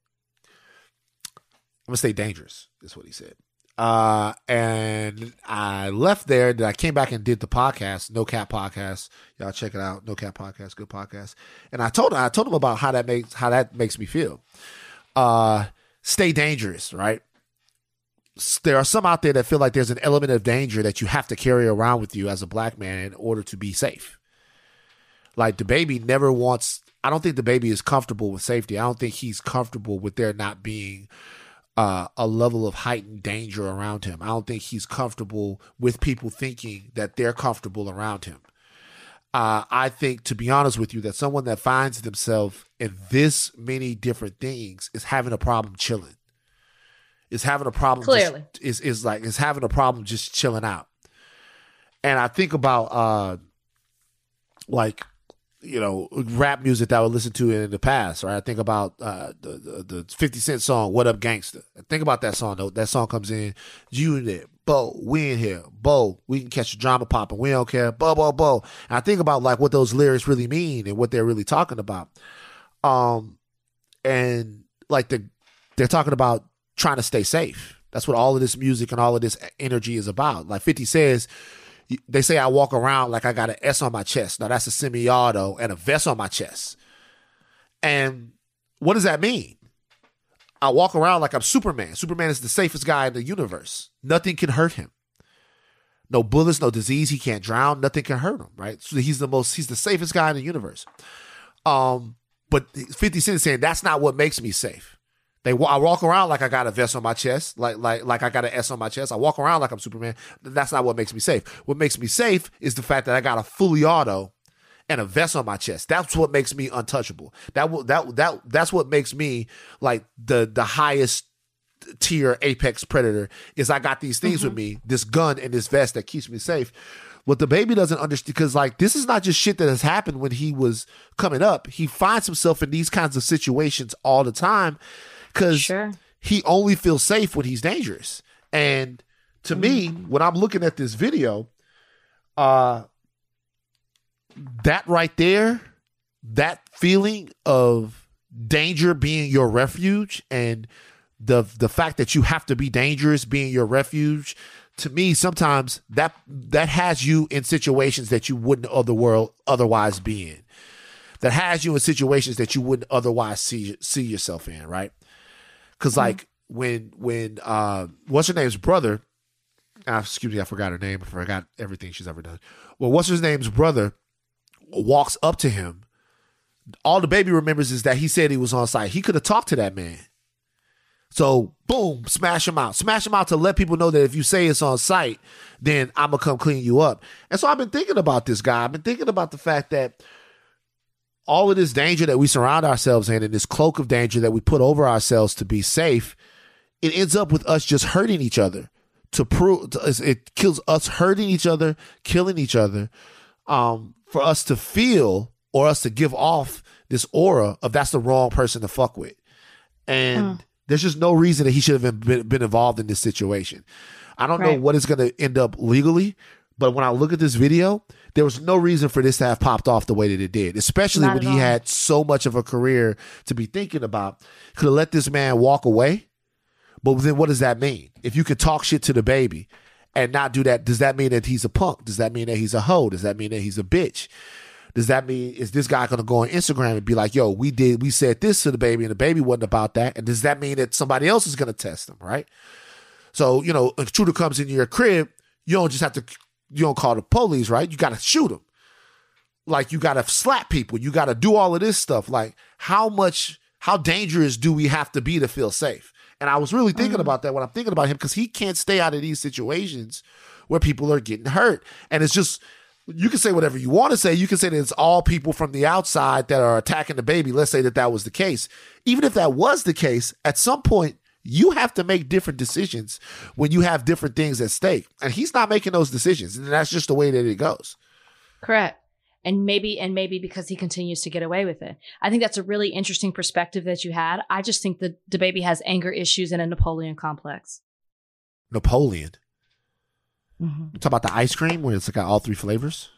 gonna stay dangerous. Is what he said. Uh, and I left there. Then I came back and did the podcast, No Cap Podcast. Y'all check it out, No Cap Podcast, good podcast. And I told him, I told him about how that makes how that makes me feel. Uh, stay dangerous, right? There are some out there that feel like there's an element of danger that you have to carry around with you as a black man in order to be safe. Like DaBaby never wants. I don't think DaBaby is comfortable with safety. I don't think he's comfortable with there not being uh, a level of heightened danger around him. I don't think he's comfortable with people thinking that they're comfortable around him. Uh, I think, to be honest with you, that someone that finds themselves in this many different things is having a problem chilling. Is having a problem. just- Clearly. is is like is having a problem just chilling out. And I think about uh, like you know rap music that I would listen to in the past, right? I think about uh, the, the the Fifty Cent song "What Up Gangster." I think about that song though. That song comes in, you in it, Bo, we in here, Bo, we can catch the drama popping, we don't care, Bo, Bo, Bo. And I think about like what those lyrics really mean and what they're really talking about. Um, and like the they're talking about trying to stay safe. That's what all of this music and all of this energy is about. Like Fifty says, they say I walk around like I got an S on my chest. Now that's a semi-auto and a vest on my chest. And what does that mean? I walk around like I'm Superman. Superman is the safest guy in the universe. Nothing can hurt him. No bullets, no disease. He can't drown. Nothing can hurt him. Right. So he's the most. He's the safest guy in the universe. Um, but Fifty Cent is saying that's not what makes me safe. They I walk around like I got a vest on my chest, like like like I got an S on my chest. I walk around like I'm Superman. That's not what makes me safe. What makes me safe is the fact that I got a fully auto and a vest on my chest. That's what makes me untouchable. That will that that that's what makes me like the the highest tier apex predator is I got these things with mm-hmm. me, this gun and this vest that keeps me safe. What DaBaby doesn't understand, because like this is not just shit that has happened when he was coming up. He finds himself in these kinds of situations all the time because Sure. he only feels safe when he's dangerous. And to me, when I'm looking at this video, uh, that right there, that feeling of danger being your refuge and the the fact that you have to be dangerous being your refuge to me sometimes that that has you in situations that you wouldn't other world otherwise be in that has you in situations that you wouldn't otherwise see see yourself in right because like when when uh what's her name's brother ah, excuse me i forgot her name i forgot everything she's ever done well what's her name's brother walks up to him all DaBaby remembers is that he said he was on site he could have talked to that man So boom, smash him out. Smash him out to let people know that if you say it's on site, then I'm gonna come clean you up. And so I've been thinking about this guy. I've been thinking about the fact that all of this danger that we surround ourselves in and this cloak of danger that we put over ourselves to be safe, it ends up with us just hurting each other. To prove it kills us hurting each other, killing each other, um, for us to feel or us to give off this aura of that's the wrong person to fuck with. And there's just no reason that he should have been, been involved in this situation. I don't know what is going to end up legally, but when I look at this video, there was no reason for this to have popped off the way that it did, especially Not when he all. had so much of a career to be thinking about. Could have let this man walk away, but then what does that mean? If you could talk shit to DaBaby and not do that, does that mean that he's a punk? Does that mean that he's a hoe? Does that mean that he's a bitch? Does that mean is this guy gonna go on Instagram and be like, "Yo, we did, we said this to DaBaby, and DaBaby wasn't about that"? And does that mean that somebody else is gonna test him, right? So you know, if Truder comes into your crib, you don't just have to, you don't call the police, right? You got to shoot them. Like you got to slap people. You got to do all of this stuff. Like how much, how dangerous do we have to be to feel safe? And I was really thinking mm-hmm. about that when I'm thinking about him because he can't stay out of these situations where people are getting hurt. And it's just, you can say whatever you want to say. You can say that it's all people from the outside that are attacking DaBaby. Let's say that that was the case. Even if that was the case, at some point, you have to make different decisions when you have different things at stake. And he's not making those decisions. And that's just the way that it goes. Correct. And maybe and maybe because he continues to get away with it. I think that's a really interesting perspective that you had. I just think that DaBaby has anger issues and a Napoleon complex. Napoleon. Mm-hmm. Talk about the ice cream where it's got all three flavors.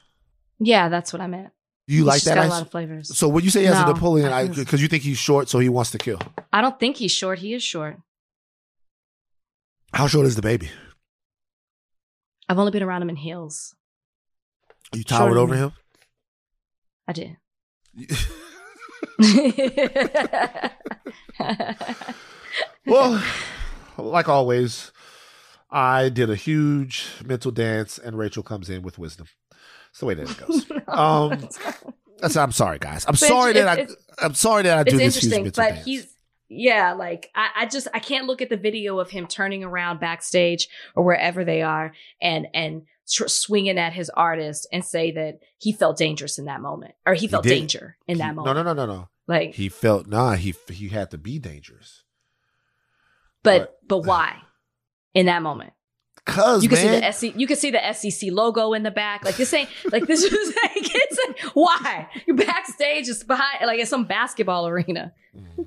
Yeah, that's what I meant. You He's like that got a lot of flavors. So when you say he has a Napoleon, because you think he's short, so he wants to kill. I don't think he's short. He is short. How short is DaBaby? I've only been around him in heels. You towered over him. I did. well, like always, I did a huge mental dance, and Rachel comes in with wisdom. It's the way that it goes. Um, That's, I'm sorry, guys. I'm But sorry that I. I'm sorry that I do this huge interesting, mental but dance. he's yeah, like I, I just I can't look at the video of him turning around backstage or wherever they are and and tr- swinging at his artist and say that he felt dangerous in that moment or he felt did. danger in He- that moment. No, no, no, no, no. Like, He felt nah. He he had to be dangerous. but but why in that moment? Cause You can man, see the SC, you can see the SEC logo in the back. Like this ain't like this is like it's like, why you're backstage is behind like it's some basketball arena. Mhm.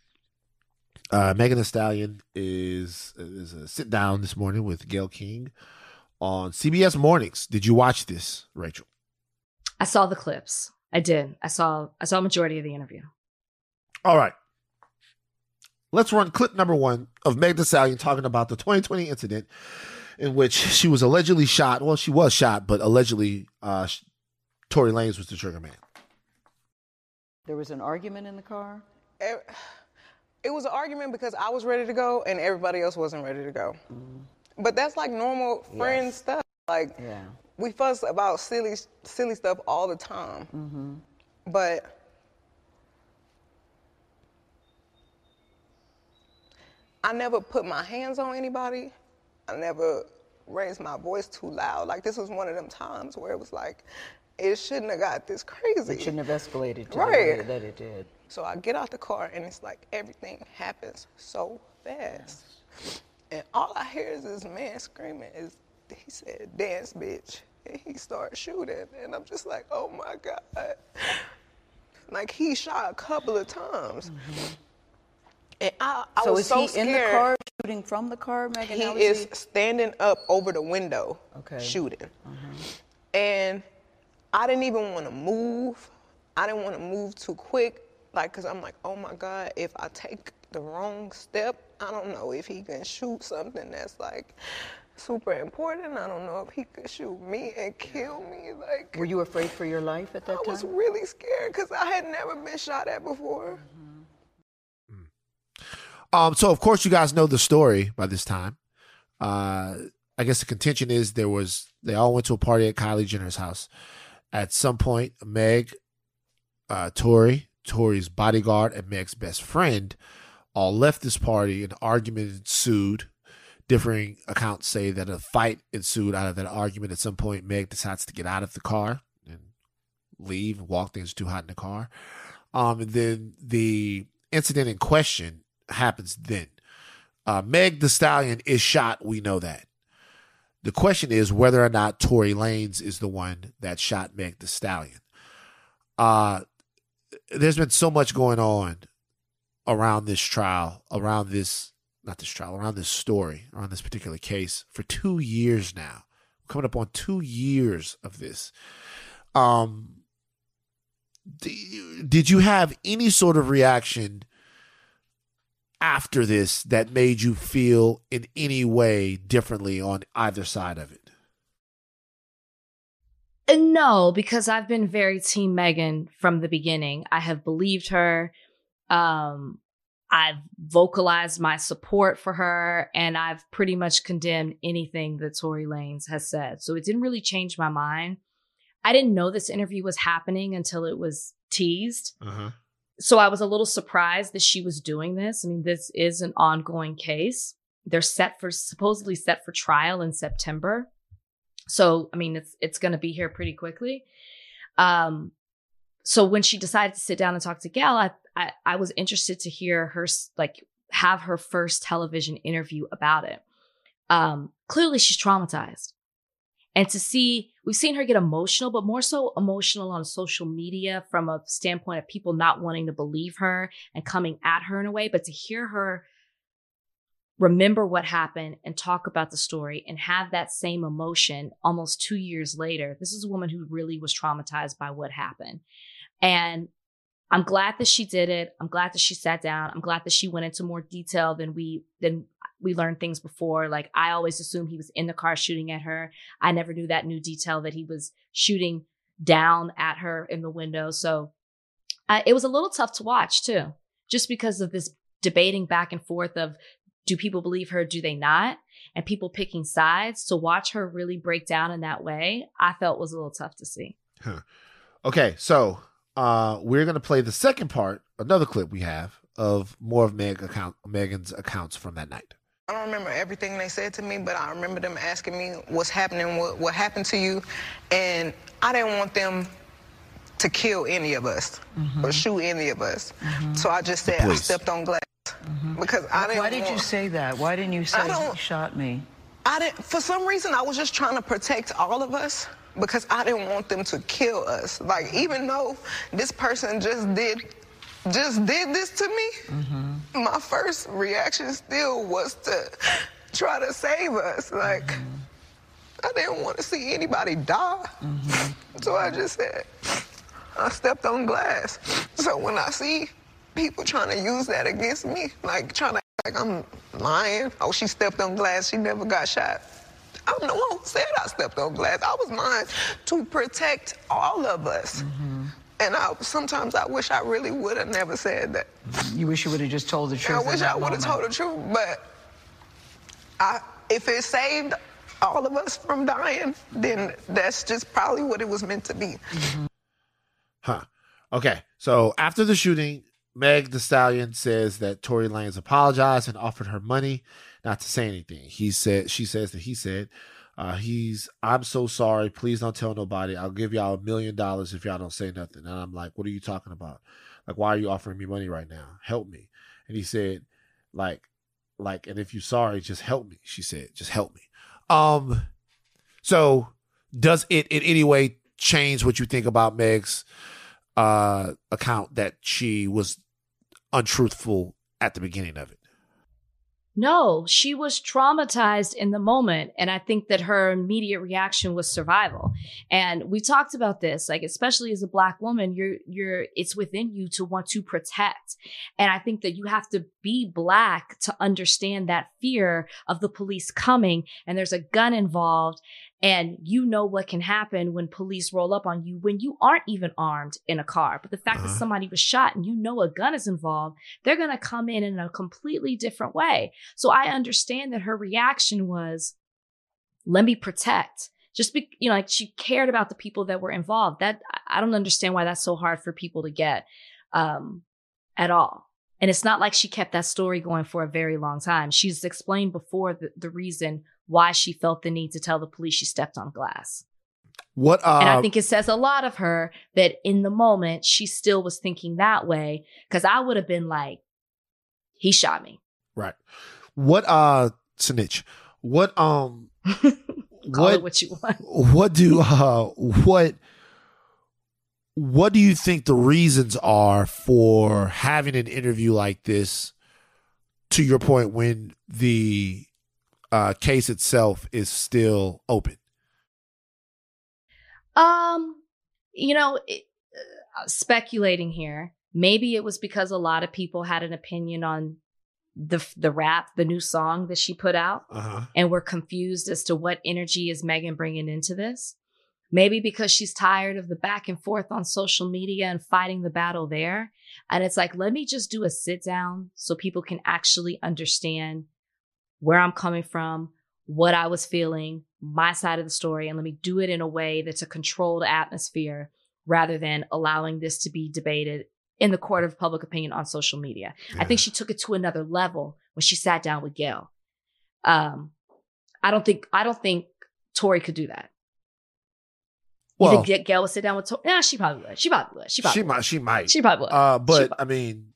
Uh, Megan Thee Stallion is is a sit down this morning with Gayle King on CBS Mornings. Did you watch this, Rachel? I saw the clips. I did. I saw I saw a majority of the interview. All right. Let's run clip number one of Megan Thee Stallion talking about the 2020 incident in which she was allegedly shot. Well, she was shot, but allegedly uh, Tory Lanez was the trigger man. There was an argument in the car. Eh, It was an argument because I was ready to go and everybody else wasn't ready to go. But that's like normal friend Yes. stuff. Like Yeah. we fuss about silly silly stuff all the time. Mm-hmm. But I never put my hands on anybody. I never raised my voice too loud. Like this was one of them times where it was like, it shouldn't have got this crazy. It shouldn't have escalated to Right. the way that it did. So I get out the car and it's like everything happens so fast. And all I hear is this man screaming is he said, dance bitch. And he starts shooting. And I'm just like, oh my God. Like he shot a couple of times. Mm-hmm. And I, I so was is so he scared. in the car shooting from the car, Megan? He is standing up over the window Okay. shooting. Uh-huh. And I didn't even want to move. I didn't want to move too quick, like, cause I'm like, oh my God, if I take the wrong step, I don't know if he can shoot something that's like super important. I don't know if he could shoot me and kill me. Like, Were you afraid for your life at that I time? I was really scared because I had never been shot at before. Um, so of course you guys know the story by this time. Uh, I guess the contention is there was they all went to a party at Kylie Jenner's house. At some point, Meg, uh, Tory, Tory's bodyguard, and Meg's best friend all left this party. An argument ensued. Differing accounts say that a fight ensued out of that argument. At some point, Meg decides to get out of the car and leave, walk things too hot in the car. Um, and then the incident in question happens then. Uh, Meg Thee Stallion is shot. We know that. The question is whether or not Tory Lanez is the one that shot Meg Thee Stallion. Uh, there's been so much going on around this trial, around this, not this trial, around this story, around this particular case for two years now. Coming up on two years of this. Um, did you have any sort of reaction after this that made you feel in any way differently on either side of it? Uh, No, because I've been very team Megan from the beginning. I have believed her. Um, I've vocalized my support for her, and I've pretty much condemned anything that Tory Lanez has said. So it didn't really change my mind. I didn't know this interview was happening until it was teased. Uh-huh. So I was a little surprised that she was doing this. I mean, this is an ongoing case. They're set for supposedly set for trial in September. So, I mean, it's it's going to be here pretty quickly. Um so when she decided to sit down and talk to Gayle, I, I I was interested to hear her like have her first television interview about it. Um clearly she's traumatized. And to see we've seen her get emotional, but more so emotional on social media from a standpoint of people not wanting to believe her and coming at her in a way, but to hear her remember what happened and talk about the story and have that same emotion almost two years later. This is a woman who really was traumatized by what happened. And I'm glad that she did it. I'm glad that she sat down. I'm glad that she went into more detail than we than we learned things before. Like I always assumed he was in the car shooting at her. I never knew that new detail that he was shooting down at her in the window. So uh, it was a little tough to watch too, just because of this debating back and forth of do people believe her, do they not? And people picking sides. To watch her really break down in that way, I felt was a little tough to see. Okay, so uh, we're gonna play the second part, another clip we have of more of Meg account Megan's accounts from that night. I don't remember everything they said to me, but I remember them asking me what's happening, what, what happened to you. And I didn't want them to kill any of us mm-hmm. or shoot any of us. Mm-hmm. So I just said I stepped on glass mm-hmm. because I didn't Why did you say that? Why didn't you say I don't- he shot me? I didn't, for some reason, I was just trying to protect all of us because I didn't want them to kill us. Like, even though this person just did, just did this to me, mm-hmm. my first reaction still was to try to save us. Like, mm-hmm. I didn't want to see anybody die. Mm-hmm. So I just said, I stepped on glass. So when I see people trying to use that against me, like trying to act like I'm lying, oh, she stepped on glass, she never got shot. I'm the one who said I stepped on glass. I was mine to protect all of us. Mm-hmm. And I, sometimes I wish I really would have never said that. You wish you would have just told the truth. I wish I would have told the truth, but I, if it saved all of us from dying, then that's just probably what it was meant to be. Mm-hmm. Huh. Okay. So after the shooting, Meg Thee Stallion says that Tory Lanez apologized and offered her money not to say anything. He said she says that he said, uh, he's I'm so sorry. Please don't tell nobody. I'll give y'all a million dollars if y'all don't say nothing. And I'm like, what are you talking about? Like, why are you offering me money right now? Help me. And he said, like, like, and if you're sorry, just help me. She said, just help me. Um, so does it in any way change what you think about Meg's uh account that she was untruthful at the beginning of it? No, she was traumatized in the moment. And I think that her immediate reaction was survival. And we talked about this, like, especially as a black woman, you're, you're, it's within you to want to protect. And I think that you have to be black to understand that fear of the police coming and there's a gun involved. And you know what can happen when police roll up on you when you aren't even armed in a car. But the fact that Uh-huh. somebody was shot and you know a gun is involved, they're going to come in in a completely different way. So I understand that her reaction was, let me protect. Just be, you know, like she cared about the people that were involved. That I don't understand why that's so hard for people to get um, at all. And it's not like she kept that story going for a very long time. She's explained before the, the reason why she felt the need to tell the police she stepped on glass. What uh And I think it says a lot of her that in the moment she still was thinking that way. Cause I would have been like, he shot me. right. What uh snitch? What um Call what it what you want. what do uh what what do you think the reasons are for having an interview like this to your point when the uh case itself is still open Um, you know, it, uh, speculating here. Maybe it was because a lot of people had an opinion on the the rap, the new song that she put out, uh-huh and were confused as to what energy is Megan bringing into this. Maybe because she's tired of the back and forth on social media and fighting the battle there. And it's like, let me just do a sit down so people can actually understand where I'm coming from, what I was feeling, my side of the story, and let me do it in a way that's a controlled atmosphere rather than allowing this to be debated in the court of public opinion on social media. I think she took it to another level when she sat down with Gayle. Um, I don't think I don't think Tory could do that. You think Gayle would sit down with Tory? Nah, she probably would. She probably would. She she, probably would. might she might She probably would. Uh, but She- I mean,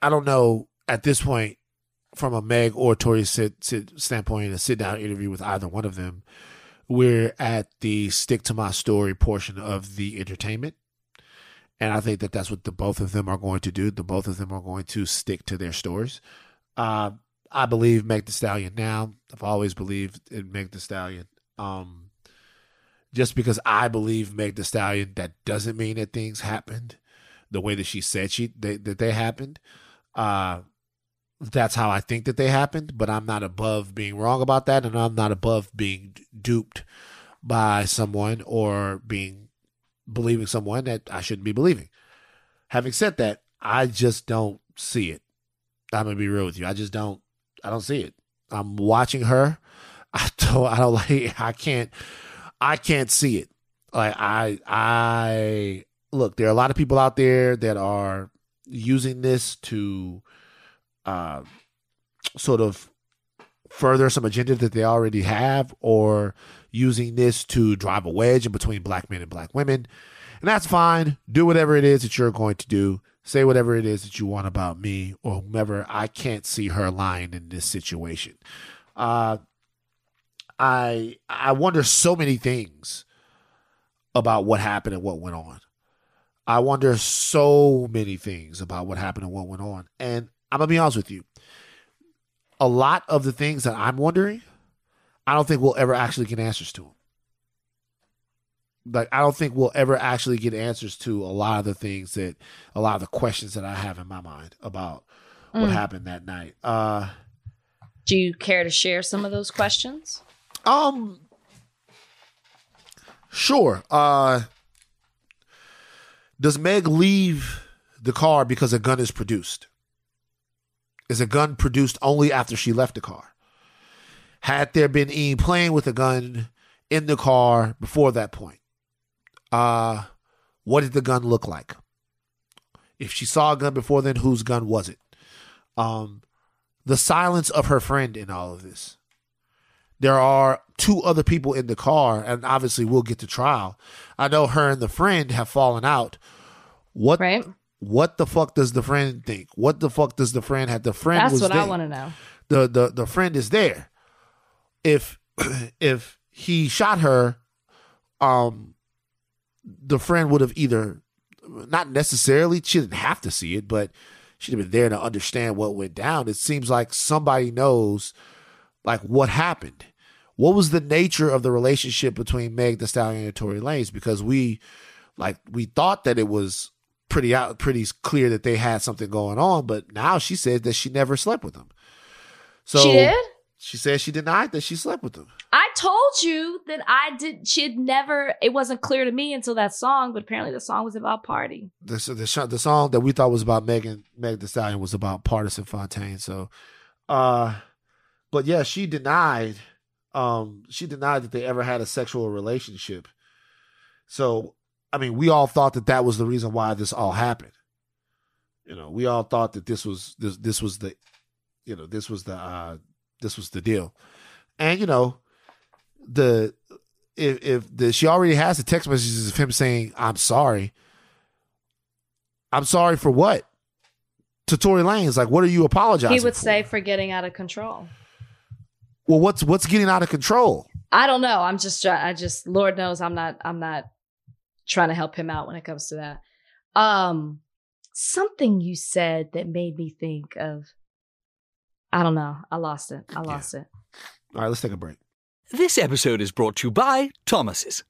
I don't know at this point from a Meg or Tory sit, sit standpoint, a sit down interview with either one of them. We're at the stick to my story portion of the entertainment. And I think that that's what the both of them are going to do. The both of them are going to stick to their stories. Uh, I believe Meg Thee Stallion now. I've always believed in Meg Thee Stallion. Um, just because I believe Meg Thee Stallion, that doesn't mean that things happened the way that she said she they, that they happened. Uh, that's how I think that they happened, but I'm not above being wrong about that, and I'm not above being duped by someone or being believing someone that I shouldn't be believing. Having said that, I just don't see it. I'm gonna be real with you. I just don't. I don't see it. I'm watching her. I don't. I don't like. I can't. I can't see it. Like I. I look. There are a lot of people out there that are using this to, uh, sort of further some agenda that they already have, or using this to drive a wedge in between black men and black women. And that's fine. Do whatever it is that you're going to do. Say whatever it is that you want about me or whomever. I can't see her lying in this situation. Uh, I I wonder so many things about what happened and what went on. I wonder so many things about what happened and what went on. And I'm gonna be honest with you. A lot of the things that I'm wondering, I don't think we'll ever actually get answers to them. Like I don't think we'll ever actually get answers to a lot of the things that a lot of the questions that I have in my mind about what Mm. happened that night. Uh Do you care to share some of those questions? Um sure. Uh Does Meg leave the car because a gun is produced? Is a gun produced only after she left the car? Had there been any playing with a gun in the car before that point? Uh, what did the gun look like? If she saw a gun before then, whose gun was it? Um, the silence of her friend in all of this. There are two other people in the car, and obviously we'll get to trial. I know her and the friend have fallen out. What Right? What the fuck does the friend think? What the fuck does the friend have? The friend That's was what there. I want to know. The the the friend is there. If if he shot her, um, the friend would have either not necessarily she didn't have to see it, but she'd have been there to understand what went down. It seems like somebody knows like what happened. What was the nature of the relationship between Meg Thee Stallion and Tory Lanez? Because we like we thought that it was pretty out pretty clear that they had something going on, but now she says that she never slept with him. So she did? She said she denied that she slept with him. I told you that I did. She had never. It wasn't clear to me until that song, but apparently the song was about party. The the, the song that we thought was about Megan Meg Thee Stallion was about Pardison Fontaine. So, uh, but yeah, she denied. Um, she denied that they ever had a sexual relationship. So, I mean, we all thought that that was the reason why this all happened. You know, we all thought that this was this this was the, you know, this was the uh this was the deal, and you know, the if if the she already has the text messages of him saying I'm sorry. I'm sorry for what? To Tory Lanez, like, what are you apologizing? he would for? say for getting out of control. well, what's what's getting out of control? I don't know. I'm just. I just. Lord knows, I'm not. I'm not trying to help him out when it comes to that. Um, something you said that made me think of. I don't know. I lost it. I lost it. All right, let's take a break. This episode is brought to you by Thomas's.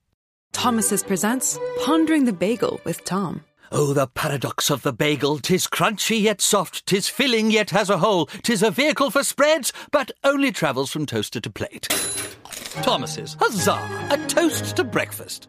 Thomas's presents Pondering the Bagel with Tom. Oh, the paradox of the bagel! Tis crunchy yet soft, tis filling yet has a hole, tis a vehicle for spreads, but only travels from toaster to plate. Thomas's, huzzah! A toast to breakfast.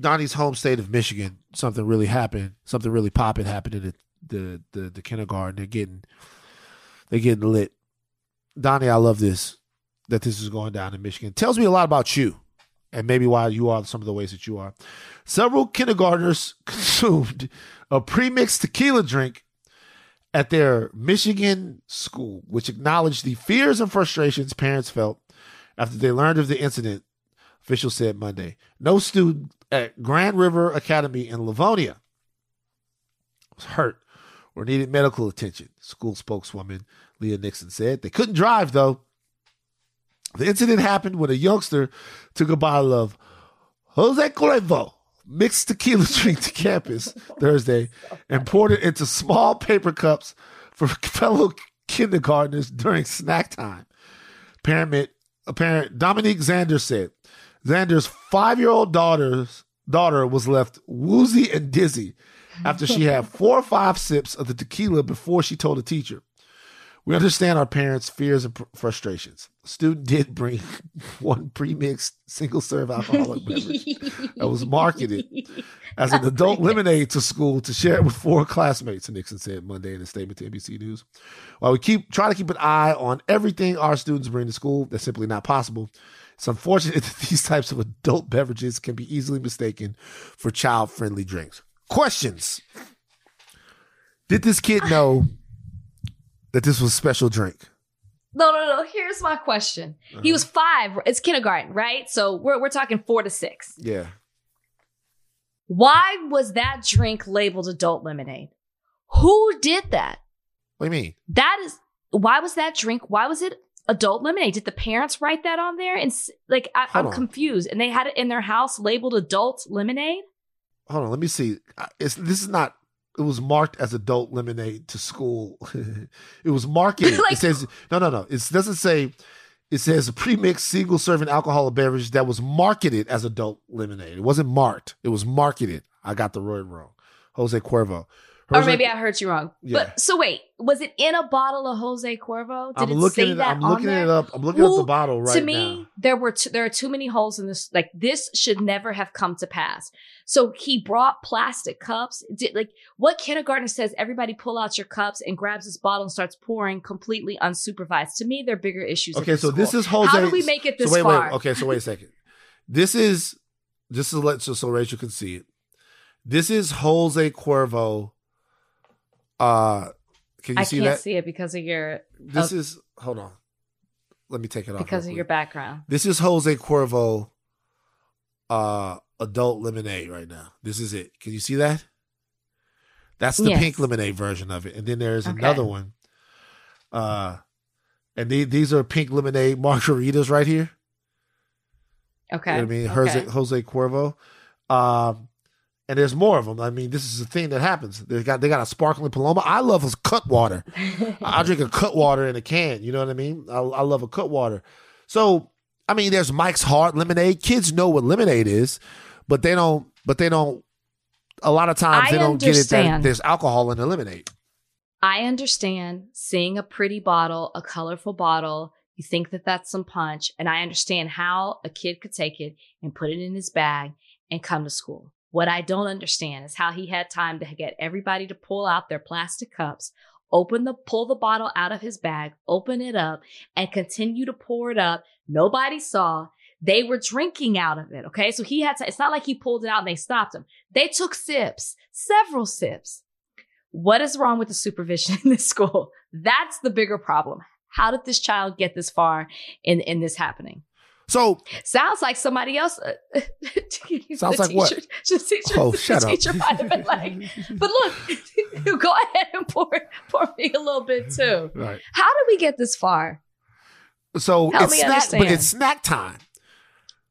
Donnie's home state of Michigan, something really happened. Something really popping happened in the the the, the kindergarten. They're getting they're getting lit. Donnie, I love this that this is going down in Michigan. Tells me a lot about you and maybe why you are some of the ways that you are. Several kindergartners consumed a pre-mixed tequila drink at their Michigan school, which acknowledged the fears and frustrations parents felt after they learned of the incident, officials said Monday. No student at Grand River Academy in Livonia was hurt or needed medical attention, school spokeswoman Leah Nixon said. They couldn't drive, though. The incident happened when a youngster took a bottle of Jose Cuervo mixed tequila drink to campus Thursday and poured it into small paper cups for fellow kindergartners during snack time. Parent, parent Dominique Zander said Zander's five-year-old daughter's daughter was left woozy and dizzy after she had four or five sips of the tequila before she told a teacher. We understand our parents' fears and pr- frustrations. Student did bring one pre-mixed single-serve alcoholic beverage that was marketed as an adult lemonade to school to share it with four classmates, Nixon said Monday in a statement to NBC News. While we keep try to keep an eye on everything our students bring to school, that's simply not possible. It's unfortunate that these types of adult beverages can be easily mistaken for child-friendly drinks. Questions. Did this kid know that this was a special drink? No, no, no. Here's my question. He was uh-huh. five. It's kindergarten, right? So we're we're talking four to six. Yeah. Why was that drink labeled adult lemonade? Who did that? What do you mean? That is why was that drink? Why was it adult lemonade? Did the parents write that on there? And like I, i'm on. confused. And they had it in their house labeled adult lemonade. Hold on, let me see. It's this is not. It was marked as adult lemonade to school. it was marketed. Like- it says no, no, no. It doesn't say. It says a pre-mixed single serving alcoholic beverage that was marketed as adult lemonade. It wasn't marked. It was marketed. I got the word wrong. Jose Cuervo. Or maybe I heard you wrong. Yeah. But so wait, was it in a bottle of Jose Cuervo? Did I'm it looking say it. that I'm on looking there? it up. I'm looking up the bottle right to me, now. there were t- there are too many holes in this. Like this should never have come to pass. So he brought plastic cups. Did like what kindergarten says? Everybody pull out your cups and grabs this bottle and starts pouring completely unsupervised. To me, there are bigger issues. Okay, so this is Jose. How do we make it this so wait, far? Wait, okay, so wait a second. This is this is let so, so Rachel can see it. This is Jose Cuervo. Uh, can you I see can't that? see it because of your This of- is hold on. Let me take it off because of your background. This is Jose Cuervo. Uh, adult lemonade right now. This is it. Can you see that? That's the Yes. pink lemonade version of it, and then there's Okay. another one. Uh, and the- these are pink lemonade margaritas right here. Okay, You know I mean? Jose, okay. Jose Cuervo. Um, and there's more of them. I mean, this is a thing that happens. They got they got a sparkling Paloma. I love a Cutwater. I drink a Cutwater in a can. You know what I mean? I, I love a Cutwater. So I mean, there's Mike's Hard Lemonade. Kids know what lemonade is, but they don't. But they don't. A lot of times I they don't get it that there's alcohol in the lemonade. I understand seeing a pretty bottle, a colorful bottle. You think that that's some punch, and I understand how a kid could take it and put it in his bag and come to school. What I don't understand is how he had time to get everybody to pull out their plastic cups, open the pull the bottle out of his bag, open it up, and continue to pour it up. Nobody saw. They were drinking out of it. Okay. So he had to, it's not like he pulled it out and they stopped him. They took sips, several sips. What is wrong with the supervision in this school? That's the bigger problem. How did this child get this far in, in this happening? So Sounds like somebody else. uh, Sounds the like what? teacher- The teacher, Oh, the shut up. teacher might have been like, but look, go ahead and pour, pour me a little bit too. right. How did we get this far? So Help it's snack, but it's snack time.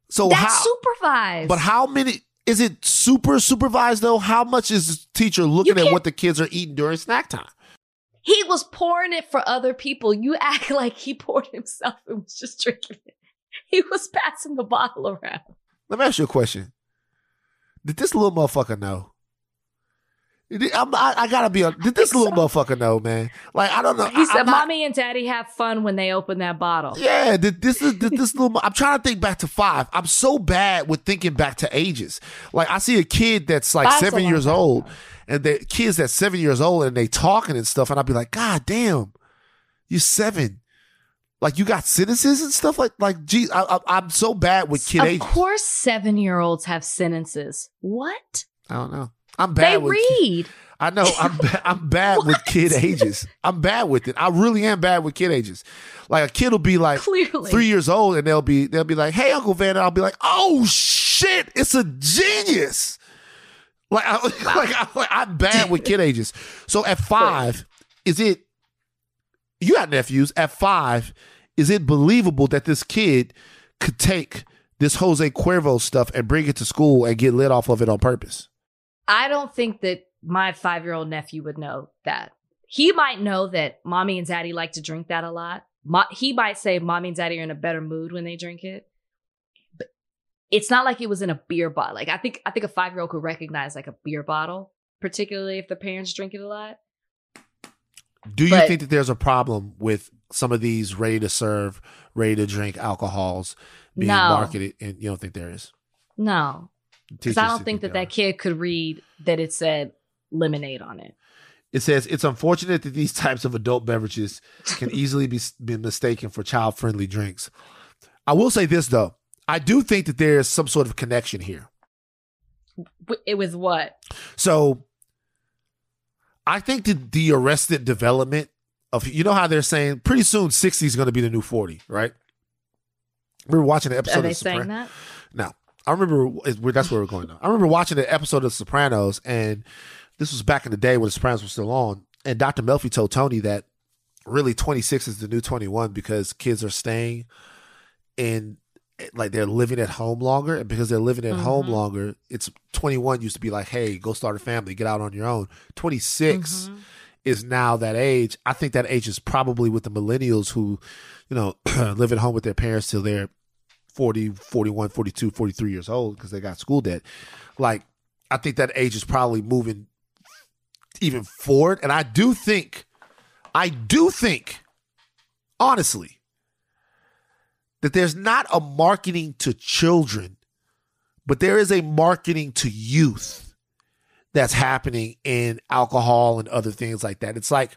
So That's how? supervised. But how many? Is it super supervised though? How much is the teacher looking at what the kids are eating during snack time? He was pouring it for other people. You act like he poured himself and was just drinking it. He was passing the bottle around. Let me ask you a question. Did this little motherfucker know? I'm- I, I gotta be. A, did this little motherfucker know, man? Like I don't know. He I- said, I'm not- "Mommy and Daddy have fun when they open that bottle." Yeah, did this is did this little. I'm trying to think back to five. I'm so bad with thinking back to ages. Like I see a kid that's like Five's seven years old, and the kids that's seven years old and they talking and stuff, and I'd be like, God damn, you seven. Like you got sentences and stuff like like. Gee, I, I'm so bad with kid ages. of age. course, seven-year-olds have sentences. What? I don't know. I'm bad. They with read. I know I'm I'm bad with kid ages. I'm bad with it. I really am bad with kid ages. Like a kid will be like Clearly. three years old and they'll be they'll be like, "Hey, Uncle Van," and I'll be like, "Oh shit, it's a genius." Like, I, like, I, like I'm bad with kid ages. So at five, is it? You got nephews. At five, is it believable that this kid could take this Jose Cuervo stuff and bring it to school and get lit off of it on purpose? I don't think that my five-year-old nephew would know that. He might know that mommy and daddy like to drink that a lot. Mo- he might say mommy and daddy are in a better mood when they drink it. But it's not like it was in a beer bottle. Like I think I think a five-year-old could recognize like a beer bottle, particularly if the parents drink it a lot. Do you But- think that there's a problem with some of these ready to serve, ready to drink alcohols being No. marketed? And you don't think there is? No, because I don't think that that kid could read that it said lemonade on it. It says it's unfortunate that these types of adult beverages can easily be, be mistaken for child friendly drinks. I will say this though, I do think that there is some sort of connection here. It was what? So I think that the arrested development of you know how they're saying pretty soon 60 is going to be the new 40, right? We were watching the episode Are they of saying Sopran- that? No, I remember that's where we're going now. I remember watching the episode of Sopranos, and this was back in the day when the Sopranos were still on. And Dr. Melfi told Tony that really 26 is the new 21 because kids are staying in like they're living at home longer and because they're living at home Mhm. longer it's 21 used to be like hey go start a family get out on your own 26 Mhm. is now that age i think that age is probably with the millennials who you know live at home with their parents till they're 40 41 42 43 years old because they got school debt like i think that age is probably moving even forward and i do think i do think honestly that there's not a marketing to children but there is a marketing to youth that's happening in alcohol and other things like that it's like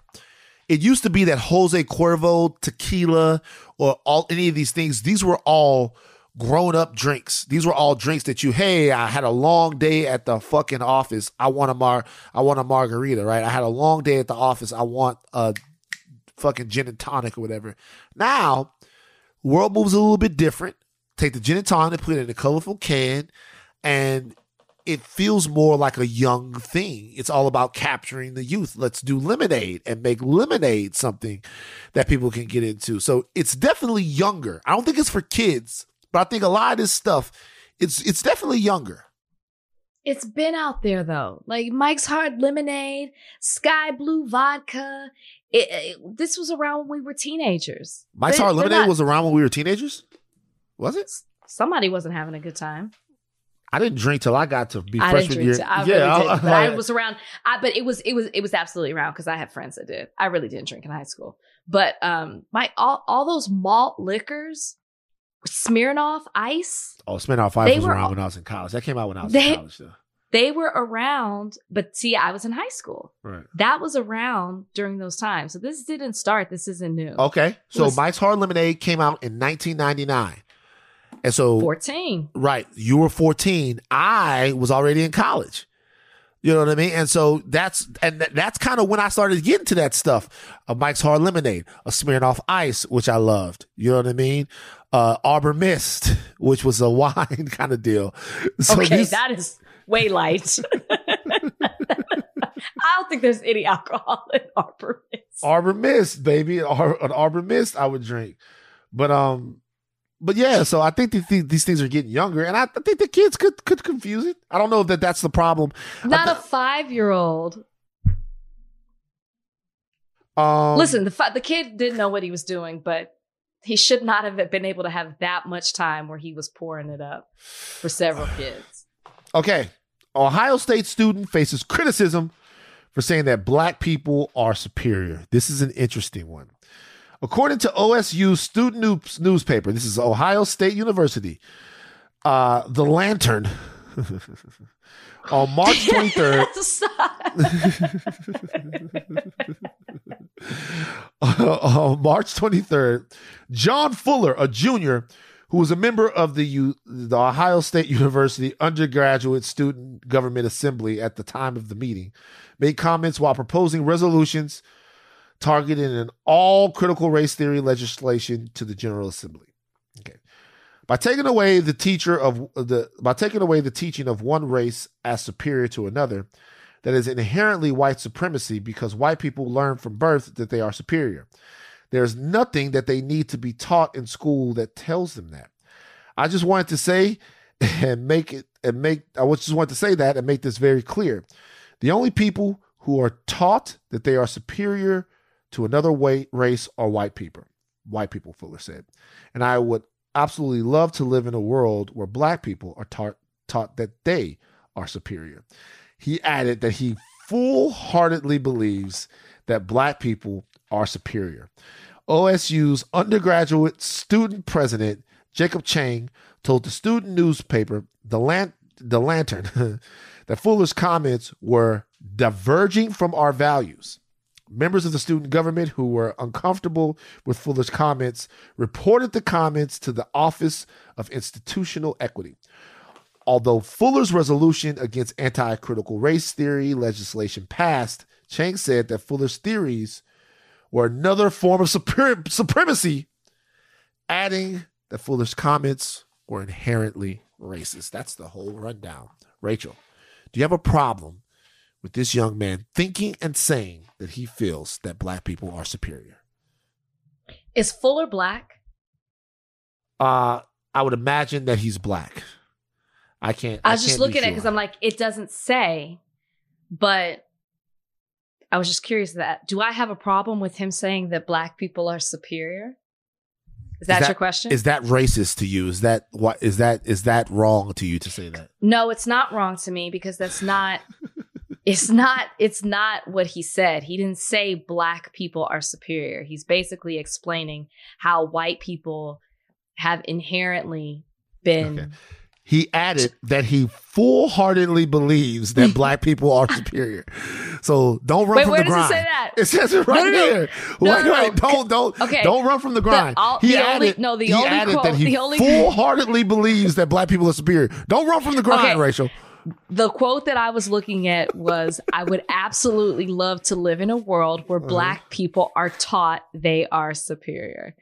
it used to be that Jose Cuervo tequila or all any of these things, these were all grown up drinks. These were all drinks that you, hey, I had a long day at the fucking office. I want a mar I want a margarita, right? I had a long day at the office. I want a fucking gin and tonic or whatever. Now, world moves a little bit different. Take the gin and tonic, put it in a colorful can, and it feels more like a young thing. It's all about capturing the youth. Let's do lemonade and make lemonade something that people can get into. So it's definitely younger. I don't think it's for kids, but I think a lot of this stuff, it's it's definitely younger. It's been out there though, like Mike's Hard Lemonade, Skyy Blue Vodka. It, it- this was around when we were teenagers. My They- Lemonade not- was around when we were teenagers. Was it? somebody wasn't having a good time. I didn't drink till I got to be I freshman year. I yeah, really did. But I was around. I, but it was it was it was absolutely around because I had friends that did. I really didn't drink in high school. But um, my all all those malt liquors, Smirnoff Ice, Oh, Smirnoff Ice was were around when I was in college. That came out when I was They- in college. Though. They were around. But see, I was in high school. Right. That was around during those times. So this didn't start. This isn't new. Okay, so Was- Mike's Hard Lemonade came out in 1999, and so 14. Right. You were 14. I was already in college. You know what I mean? And so that's and th- that's kind of when I started getting to that stuff. A Mike's Hard Lemonade, a Smirnoff Ice, which I loved. You know what I mean? Uh, Arbor Mist, which was a wine kind of deal. So okay, that is way light. I don't think there's any alcohol in Arbor Mist. Arbor Mist, baby, an Arbor Mist I would drink. But um, but yeah, so I think that th- these things are getting younger, and I, I think the kids could could confuse it. I don't know if that that's the problem. Not a five year old. Um, Listen, the fi- the kid didn't know what he was doing, but he should not have been able to have that much time where he was pouring it up for several kids. Okay. Ohio State student faces criticism for saying that black people are superior. This is an interesting one. According to OSU student news- newspaper, this is Ohio State University, uh, The Lantern, on March 23rd, on March 23rd, John Fuller, a junior who was a member of the, U- the Ohio State University Undergraduate Student Government Assembly at the time of the meeting, made comments while proposing resolutions targeting an all critical race theory legislation to the General Assembly. Okay. By taking away the teacher of the by taking away the teaching of one race as superior to another, that is inherently white supremacy because white people learn from birth that they are superior. There's nothing that they need to be taught in school that tells them that. I just wanted to say and make it and make I just wanted to say that and make this very clear. The only people who are taught that they are superior to another way, race are white people. White people, Fuller said. And I would absolutely love to live in a world where black people are taught taught that they are superior. He added that he full heartedly believes that black people are superior. OSU's undergraduate student president, Jacob Chang, told the student newspaper, The, Lan- the Lantern, that Fuller's comments were diverging from our values. Members of the student government who were uncomfortable with Fuller's comments reported the comments to the Office of Institutional Equity. Although Fuller's resolution against anti critical race theory legislation passed Chang said that Fuller's theories were another form of super- supremacy, adding that Fuller's comments were inherently racist. That's the whole rundown. Rachel, do you have a problem with this young man thinking and saying that he feels that black people are superior? Is Fuller black? Uh, I would imagine that he's black. I can't. I was just can't be looking at it because. I'm like, it doesn't say, but I was just curious that do I have a problem with him saying that black people are superior? Is that, your question? Is that racist to you? Is that what? Is that is that wrong to you to say that? no, it's not wrong to me because that's not. it's not. It's not what he said. He didn't say black people are superior. He's basically explaining how white people have inherently been. He added that he full heartedly believes that black people are superior. So don't run Wait, from where the does it grind. say that? It says it right no, no. No, wait, no, wait, don't don't Okay. don't run from the grind. all- he the added only- no, the he only added quote- that he the only- full heartedly believes that black people are superior. Don't run from the grind, Okay. Rachel. the quote that I was looking at was I would absolutely love to live in a world where Uh-huh. black people are taught they are superior.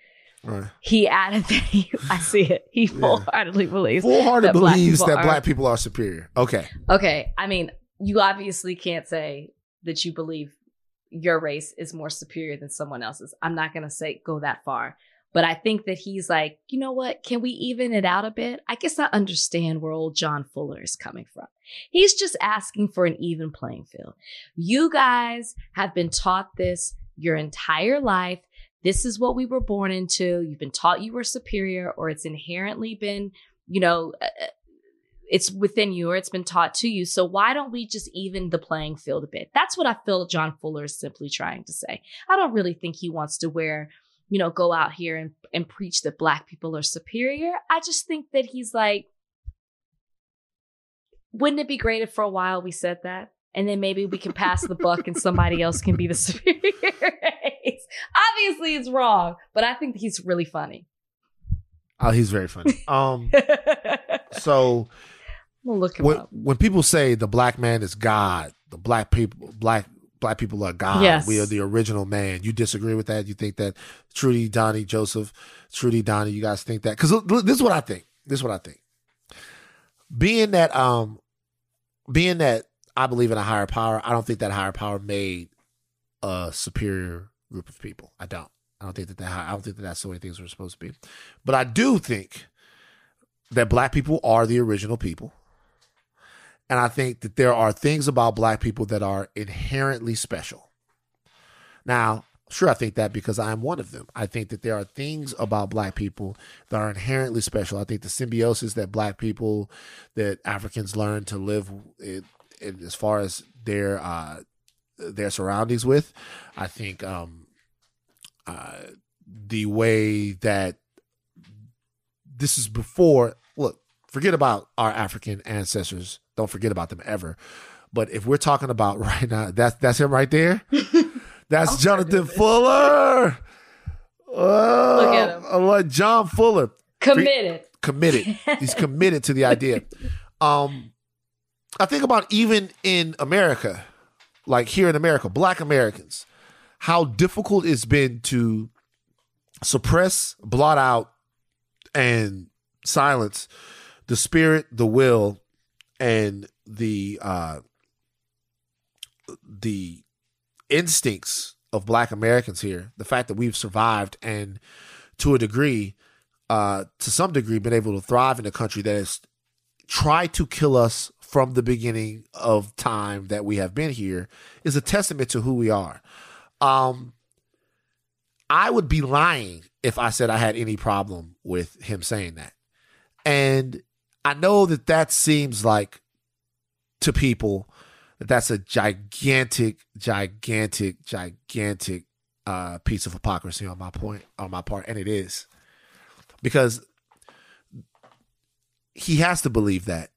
Right. He added that he, I see it. He full heartedly believes Full hearted that black believes people that are- black people are superior. Okay. Okay, I mean, you obviously can't say that you believe your race is more superior than someone else's. I'm not going to say go that far. But I think that he's like, you know what? Can we even it out a bit? I guess I understand where old John Fuller is coming from. He's just asking for an even playing field. You guys have been taught this your entire life. This is what we were born into. You've been taught you were superior, or it's inherently been, you know, uh, it's within you or it's been taught to you. So why don't we just even the playing field a bit? That's what I feel John Fuller is simply trying to say. I don't really think he wants to wear, you know, go out here and, and preach that black people are superior. I just think that he's like, wouldn't it be great if for a while we said that? And then maybe we can pass the buck and somebody else can be the superior Obviously it's wrong, but I think he's really funny. Oh, he's very funny. Um so We'll look him when, up. when people say the black man is God, the black people black black people are God. Yes. We are the original man. You disagree with that? You think that Trudy, Donnie, Joseph, Trudy, Donnie, you guys think that? Because this is what I think. This is what I think. Being that um being that I believe in a higher power, I don't think that higher power made a superior group of people. I don't. I don't think that, that I don't think that that's the way things were supposed to be. But I do think that black people are the original people. And I think that there are things about black people that are inherently special. Now, sure, I think that because I'm one of them. I think that there are things about black people that are inherently special. I think the symbiosis that black people, that Africans learn to live in, in as far as their uh, their surroundings with, I think um, uh, the way that this is before. Look, forget about our African ancestors. Don't forget about them ever. But if we're talking about right now, that's that's him right there. That's Jonathan Fuller. Oh, Look at him. I like John Fuller. Committed. Committed. He's committed to the idea. Um, I think about even in America, like here in America, Black Americans, how difficult it's been to suppress, blot out, and silence the spirit, the will, and the uh, the instincts of Black Americans here. The fact that we've survived and, to a degree, uh, to some degree, been able to thrive in a country that has tried to kill us from the beginning of time that we have been here is a testament to who we are. Um, I would be lying if I said I had any problem with him saying that. And I know that that seems like to people that that's a gigantic, gigantic, gigantic uh, piece of hypocrisy on my point, on my part, and it is because he has to believe that.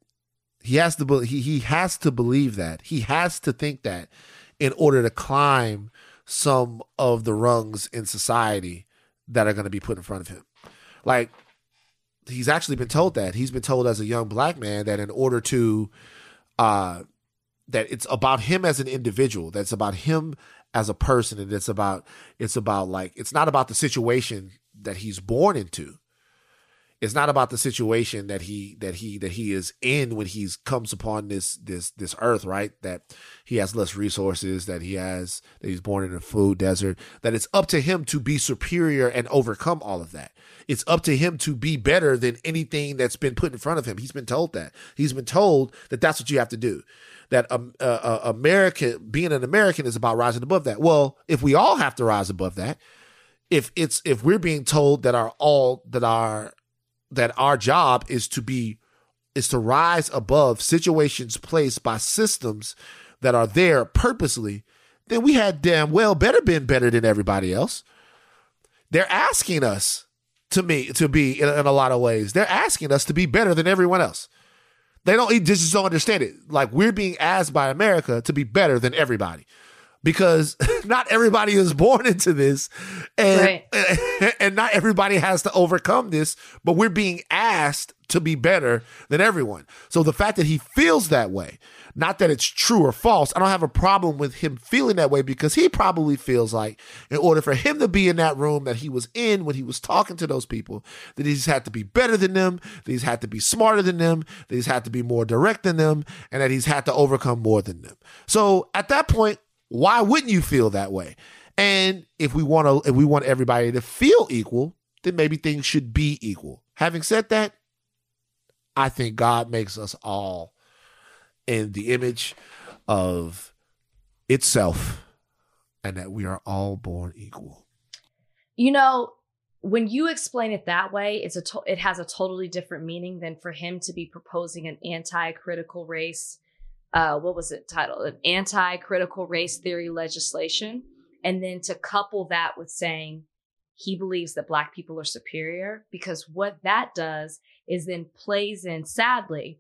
He has to be, he he has to believe that. He has to think that in order to climb some of the rungs in society that are going to be put in front of him. Like he's actually been told that. He's been told as a young black man that in order to uh that it's about him as an individual. That's about him as a person, and it's about it's about like it's not about the situation that he's born into. It's not about the situation that he that he that he is in when he comes upon this this this earth, right? That he has less resources, that he has that he's born in a food desert, that it's up to him to be superior and overcome all of that. It's up to him to be better than anything that's been put in front of him. He's been told that. He's been told that that's what you have to do. That um, uh, uh, America, being an American, is about rising above that. Well, if we all have to rise above that, if it's if we're being told that our all that our that our job is to be is to rise above situations placed by systems that are there purposely, then we had damn well better been better than everybody else. They're asking us to me to be in, in a lot of ways. They're asking us to be better than everyone else. They don't they just don't understand it. Like we're being asked by America to be better than everybody because not everybody is born into this and right. and not everybody has to overcome this but we're being asked to be better than everyone so the fact that he feels that way not that it's true or false i don't have a problem with him feeling that way because he probably feels like in order for him to be in that room that he was in when he was talking to those people that he's had to be better than them that he's had to be smarter than them that he's had to be more direct than them and that he's had to overcome more than them so at that point why wouldn't you feel that way? And if we want to, if we want everybody to feel equal, then maybe things should be equal. Having said that, I think God makes us all in the image of itself and that we are all born equal. You know, when you explain it that way, it's a to- it has a totally different meaning than for him to be proposing an anti-critical race uh, what was it titled? An anti critical race theory legislation. And then to couple that with saying he believes that black people are superior, because what that does is then plays in, sadly,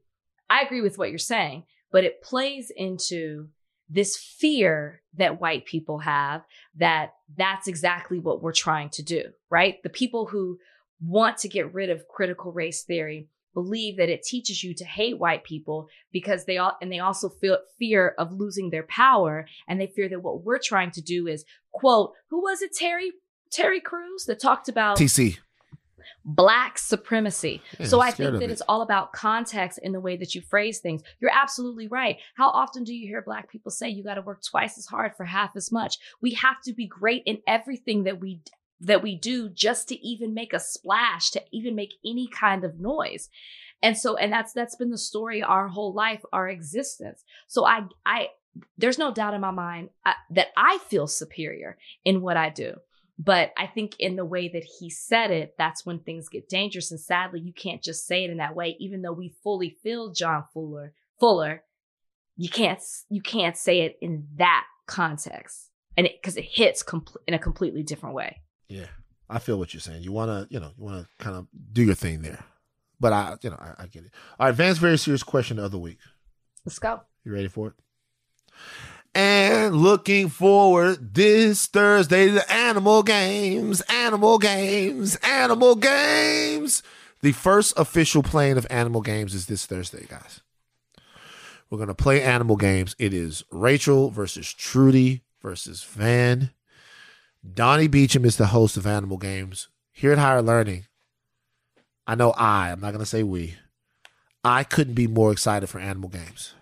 I agree with what you're saying, but it plays into this fear that white people have that that's exactly what we're trying to do, right? The people who want to get rid of critical race theory believe that it teaches you to hate white people because they all and they also feel fear of losing their power and they fear that what we're trying to do is quote who was it terry terry crews that talked about tc black supremacy? Yeah, so i think that it. it's all about context in the way that you phrase things. You're absolutely right. How often do you hear black people say you got to work twice as hard for half as much we have to be great in everything that we that we do just to even make a splash, to even make any kind of noise. And so, and that's, that's been the story our whole life, our existence. So I, I, there's no doubt in my mind uh, that I feel superior in what I do. But I think in the way that he said it, that's when things get dangerous. And sadly, you can't just say it in that way, even though we fully feel John Fuller, Fuller, you can't, you can't say it in that context. And it, cause it hits compl- in a completely different way. Yeah, I feel what you're saying. You want to, you know, you want to kind of do your thing there. But I, you know, I, I get it. All right, Van's very serious question of the week. Let's go. You ready for it? And looking forward this Thursday to the Animal Games, Animal Games, Animal Games. The first official playing of Animal Games is this Thursday, guys. We're going to play Animal Games. It is Rachel versus Trudy versus Van. Donnie Beecham is the host of Animal Games. Here at Higher Learning, I know I, I'm not going to say we, I couldn't be more excited for Animal Games.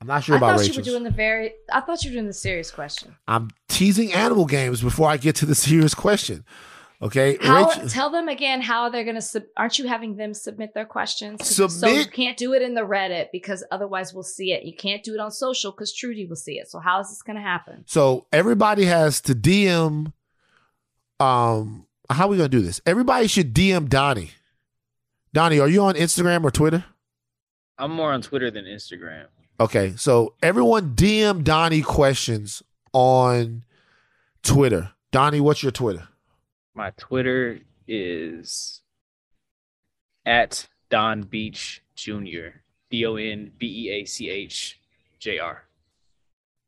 I'm not sure I about thought Rachel's. you were doing the very. I thought you were doing the serious question. I'm teasing Animal Games before I get to the serious question. Okay. How, Rachel, tell them again how they're going to. Sub, aren't you having them submit their questions? Submit. So you can't do it in the Reddit because otherwise we'll see it. You can't do it on social because Trudy will see it. So how is this going to happen? So everybody has to DM. Um, how are we going to do this? Everybody should DM Donnie. Donnie, are you on Instagram or Twitter? I'm more on Twitter than Instagram. Okay, so everyone DM Donnie questions on Twitter. Donnie, what's your Twitter? My Twitter is at Don Beach Jr. D O N B E A C H J R.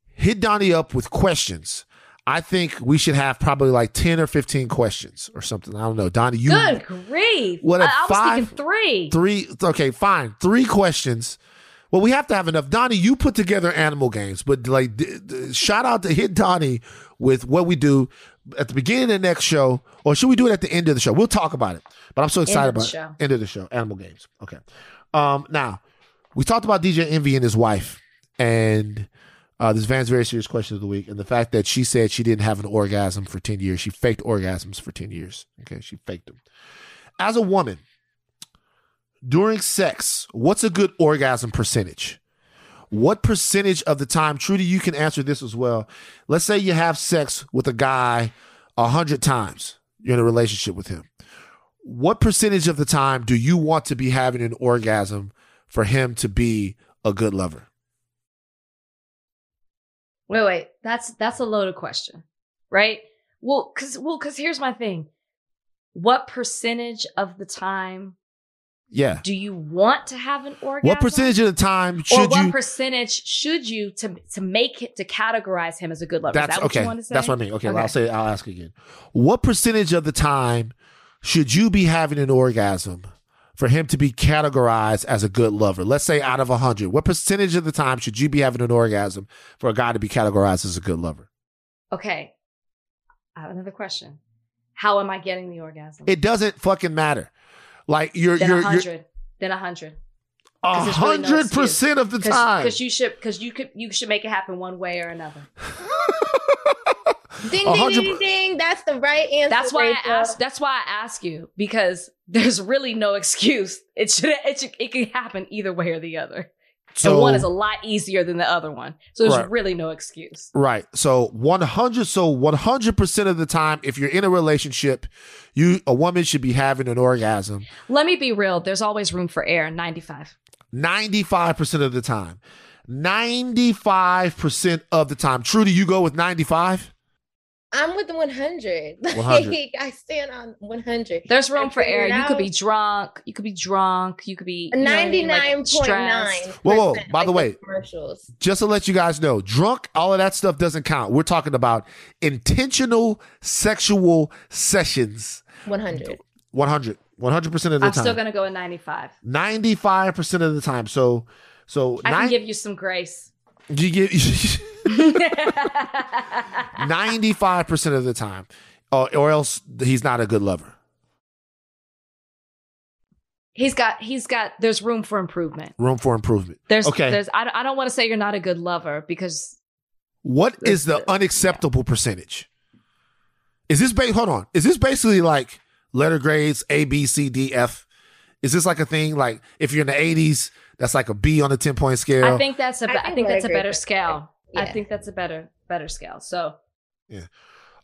Hit Donnie up with questions. I think we should have probably like 10 or 15 questions or something. I don't know. Donnie, you. Good grief. What, I, I was five, thinking three. Three. Okay, fine. Three questions Well, we have to have enough. Donnie, you put together animal games, but like, d- d- shout out to hit Donnie with what we do at the beginning of the next show, or should we do it at the end of the show? We'll talk about it. But I'm so excited about show. it. end of the show. Animal games. Okay. Um, now we talked about DJ Envy and his wife, and uh, this Van's very serious question of the week, and the fact that she said she didn't have an orgasm for ten years. She faked orgasms for ten years. Okay, she faked them. As a woman, during sex, what's a good orgasm percentage? What percentage of the time, Trudy, you can answer this as well. Let's say you have sex with a guy a hundred times. You're in a relationship with him. What percentage of the time do you want to be having an orgasm for him to be a good lover? Wait, wait. That's that's a loaded question, right? Well, cause well, cause here's my thing. What percentage of the time Yeah. do you want to have an orgasm? What percentage of the time or should what you? percentage should you to to make it to categorize him as a good lover? Is That's that what okay. you want to say? That's what I mean. Okay, well, I'll say. I'll ask again. What percentage of the time should you be having an orgasm for him to be categorized as a good lover? Let's say out of hundred, what percentage of the time should you be having an orgasm for a guy to be categorized as a good lover? Okay. I have another question. How am I getting the orgasm? It doesn't fucking matter. Like you're then you're a you're hundred. Then a hundred. a hundred percent of the time. Because you should because you could you should make it happen one way or another. Ding A ding ding ding. That's the right answer. That's why Rachel. I ask. That's why I ask you because there's really no excuse. It should. It should. It can happen either way or the other. So- and one is a lot easier than the other one. So there's Right. really no excuse. Right. So 100 so 100% of the time if you're in a relationship, you a woman should be having an orgasm Let me be real. There's always room for error. 95. 95% of the time. 95% of the time. Trudy, you go with 95? I'm with the 100. 100. Like, I stand on 100. There's room I for error. You could be drunk. You could be drunk. You could be you know what I mean, like, 99.9. Whoa, whoa, by the way, commercials. just to let you guys know, drunk, all of that stuff doesn't count. We're talking about intentional sexual sessions. 100. 100. 100% of the time. I'm still gonna go with 95. 95% of the time. So so I can nine- give you some grace. You get 95% of the time. Or, or else he's not a good lover. he's got. He's got. There's room for improvement. Room for improvement. There's. okay. There's. I, don't- I don't want to say you're not a good lover because What is the unacceptable percentage? Is this ba- hold on? Is this basically like letter grades A B C D F? Is this like a thing like if you're in the 80s, that's like a B on a 10 point scale? I think that's a. I I think think I that's a better with that. scale. I think that's a better better scale. So Yeah.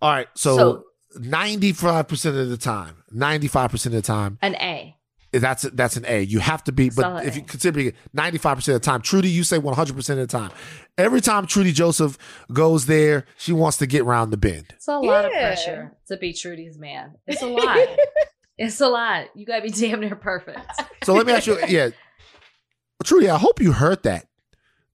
All right, so, So- 95% of the time, 95% of the time, an A. that's that's an A. You have to be, but Solid if you consider 95% of the time, Trudy, you say 100% of the time. Every time Trudy Joseph goes there, she wants to get round the bend. It's a lot of pressure to be Trudy's man. It's a lot. it's a lot. You gotta be damn near perfect. So let me ask you, yeah, Trudy, I hope you heard that.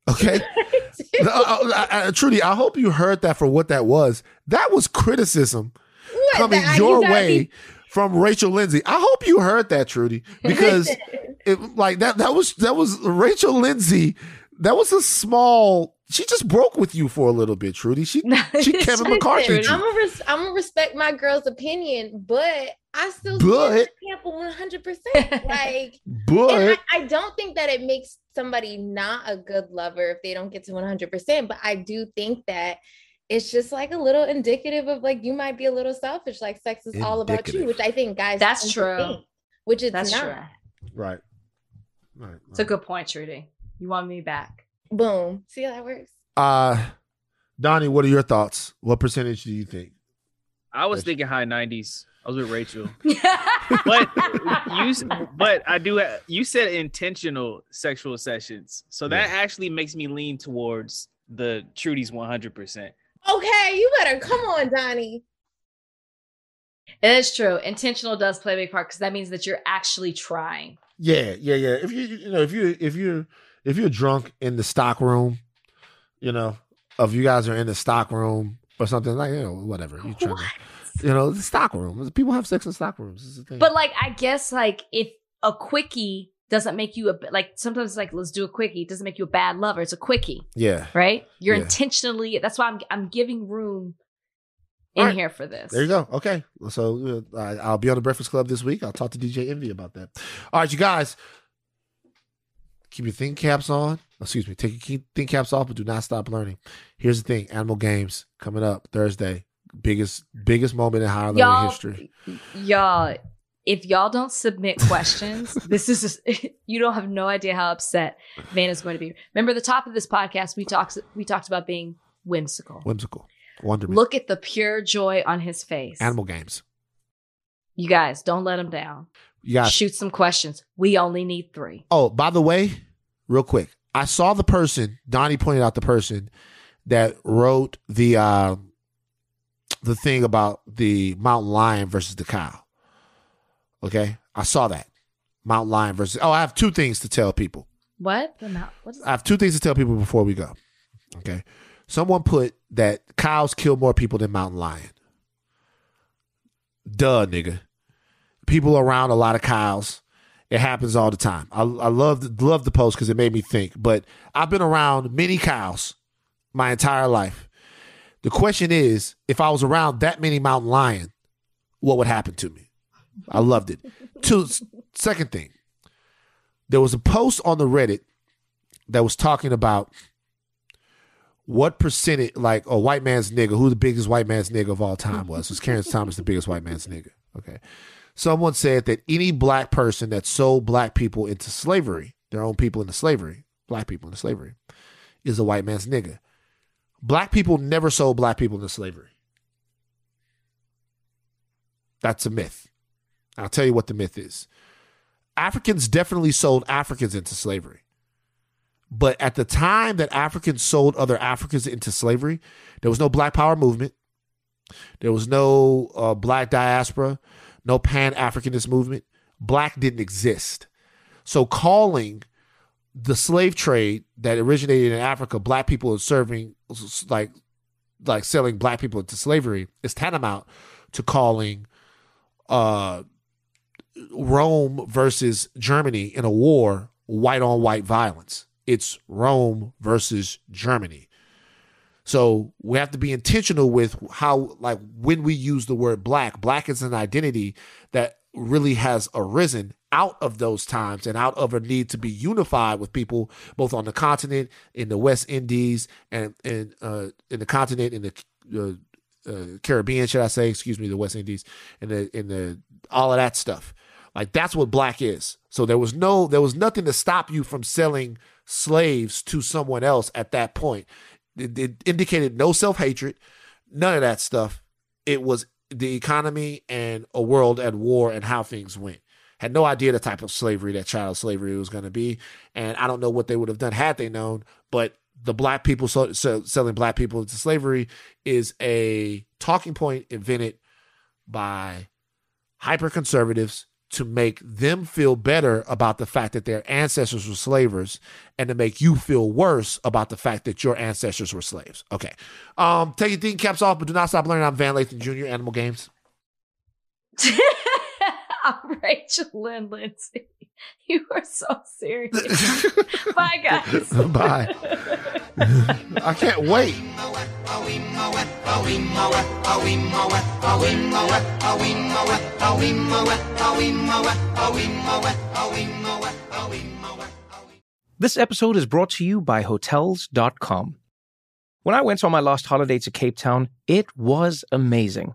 Okay, uh, uh, Trudy, I hope you heard that for what that was. That was criticism What? coming your you way be- from Rachel Lindsay. I hope you heard that, Trudy, because it, like that that was that was Rachel Lindsay. That was a small. She just broke with you for a little bit, Trudy. She she Kevin McCarthy. I'm gonna res- I'm gonna respect my girl's opinion, but I still But- stand for 100. percent Like, But and I, I don't think that it makes somebody not a good lover if they don't get to 100. percent But I do think that it's just like a little indicative of like you might be a little selfish. Like sex is all about you, which I think guys. That's true. think, which it's That's not. true. right, right. It's a good point, Trudy. You want me back? Boom. See how that works? Uh, Donnie, what are your thoughts? What percentage do you think? I was thinking high 90s. I was with Rachel. but you but I do ha- you said intentional sexual sessions. So that actually makes me lean towards the Trudy's 100%. Okay, you better come on, Donnie. It is true. Intentional does play a big part because that means that you're actually trying. Yeah, yeah, yeah. If you you know if you if you if you're drunk in the stock room, you know, if you guys are in the stock room or something like you know whatever you trying to, you know the stock room. People have sex in stock rooms. Is the thing. But like, I guess like if a quickie doesn't make you a like sometimes it's like let's do a quickie doesn't make you a bad lover it's a quickie Yeah. right you're Yeah. intentionally that's why i'm i'm giving room in right. here for this There you go. Okay. So uh, I'll be on the Breakfast Club this week. I'll talk to DJ Envy about that. All right, you guys. Keep your think caps on. Excuse me. Take your think caps off, but do not stop learning. Here's the thing: Animal Games coming up Thursday. Biggest biggest moment in higher learning history. y'all if y'all don't submit questions this is just, you don't have no idea how upset van is going to be remember the top of this podcast we talked we talked about being whimsical Whimsical. Wonderment. look at the pure joy on his face Animal Games. you guys don't let him down You guys. shoot some questions we only need three Oh, by the way, real quick, I saw the person. Donnie pointed out the person that wrote the uh, the thing about the mountain lion versus the cow. Okay, I saw that mountain lion versus. Oh, I have two things to tell people. what the mount what is I have two things to tell people before we go. Okay, someone put that cows kill more people than mountain lion. Duh, nigga. People around a lot of cows. It happens all the time. I, I love love the post because it made me think. But I've been around many cows my entire life. The question is, if I was around that many mountain lion, what would happen to me? I loved it. Two, second thing, there was a post on the Reddit that was talking about what percentage, like a white man's nigga, who the biggest white man's nigga of all time was. Was Clarence Thomas the biggest white man's nigga? Okay. Someone said that any black person that sold black people into slavery, their own people into slavery, black people into slavery, is a white man's nigga. Black people never sold black people into slavery. That's a myth. I'll tell you what the myth is. Africans definitely sold Africans into slavery. But at the time that Africans sold other Africans into slavery, there was no Black Power movement. There was no uh, Black diaspora, no Pan Africanist movement. Black didn't exist. So calling the slave trade that originated in Africa, black people are serving like like selling black people into slavery is tantamount to calling uh Rome versus Germany in a war white on white violence. It's Rome versus Germany. So we have to be intentional with how, like, when we use the word black, black is an identity that really has arisen out of those times and out of a need to be unified with people both on the continent, in the West Indies, and, and uh, in the continent, in the uh, uh, Caribbean, should I say? Excuse me, the West Indies, and the in the all of that stuff. Like that's what black is. So there was no, there was nothing to stop you from selling slaves to someone else at that point. It, it indicated no self hatred, none of that stuff. It was the economy and a world at war and how things went. Had no idea the type of slavery that child slavery was going to be, and I don't know what they would have done had they known. But the black people so, so, selling black people into slavery is a talking point invented by hyper conservatives to make them feel better about the fact that their ancestors were slavers and to make you feel worse about the fact that your ancestors were slaves. Okay. Um, take your thinking caps off, but do not stop learning. I'm Van Lathan Jr., Animal Games. I'm Rachel Lynn Lindsay. You are so serious. Bye, guys. Bye. I can't wait. This episode is brought to you by Hotels.com. When I went on my last holiday to Cape Town, it was amazing.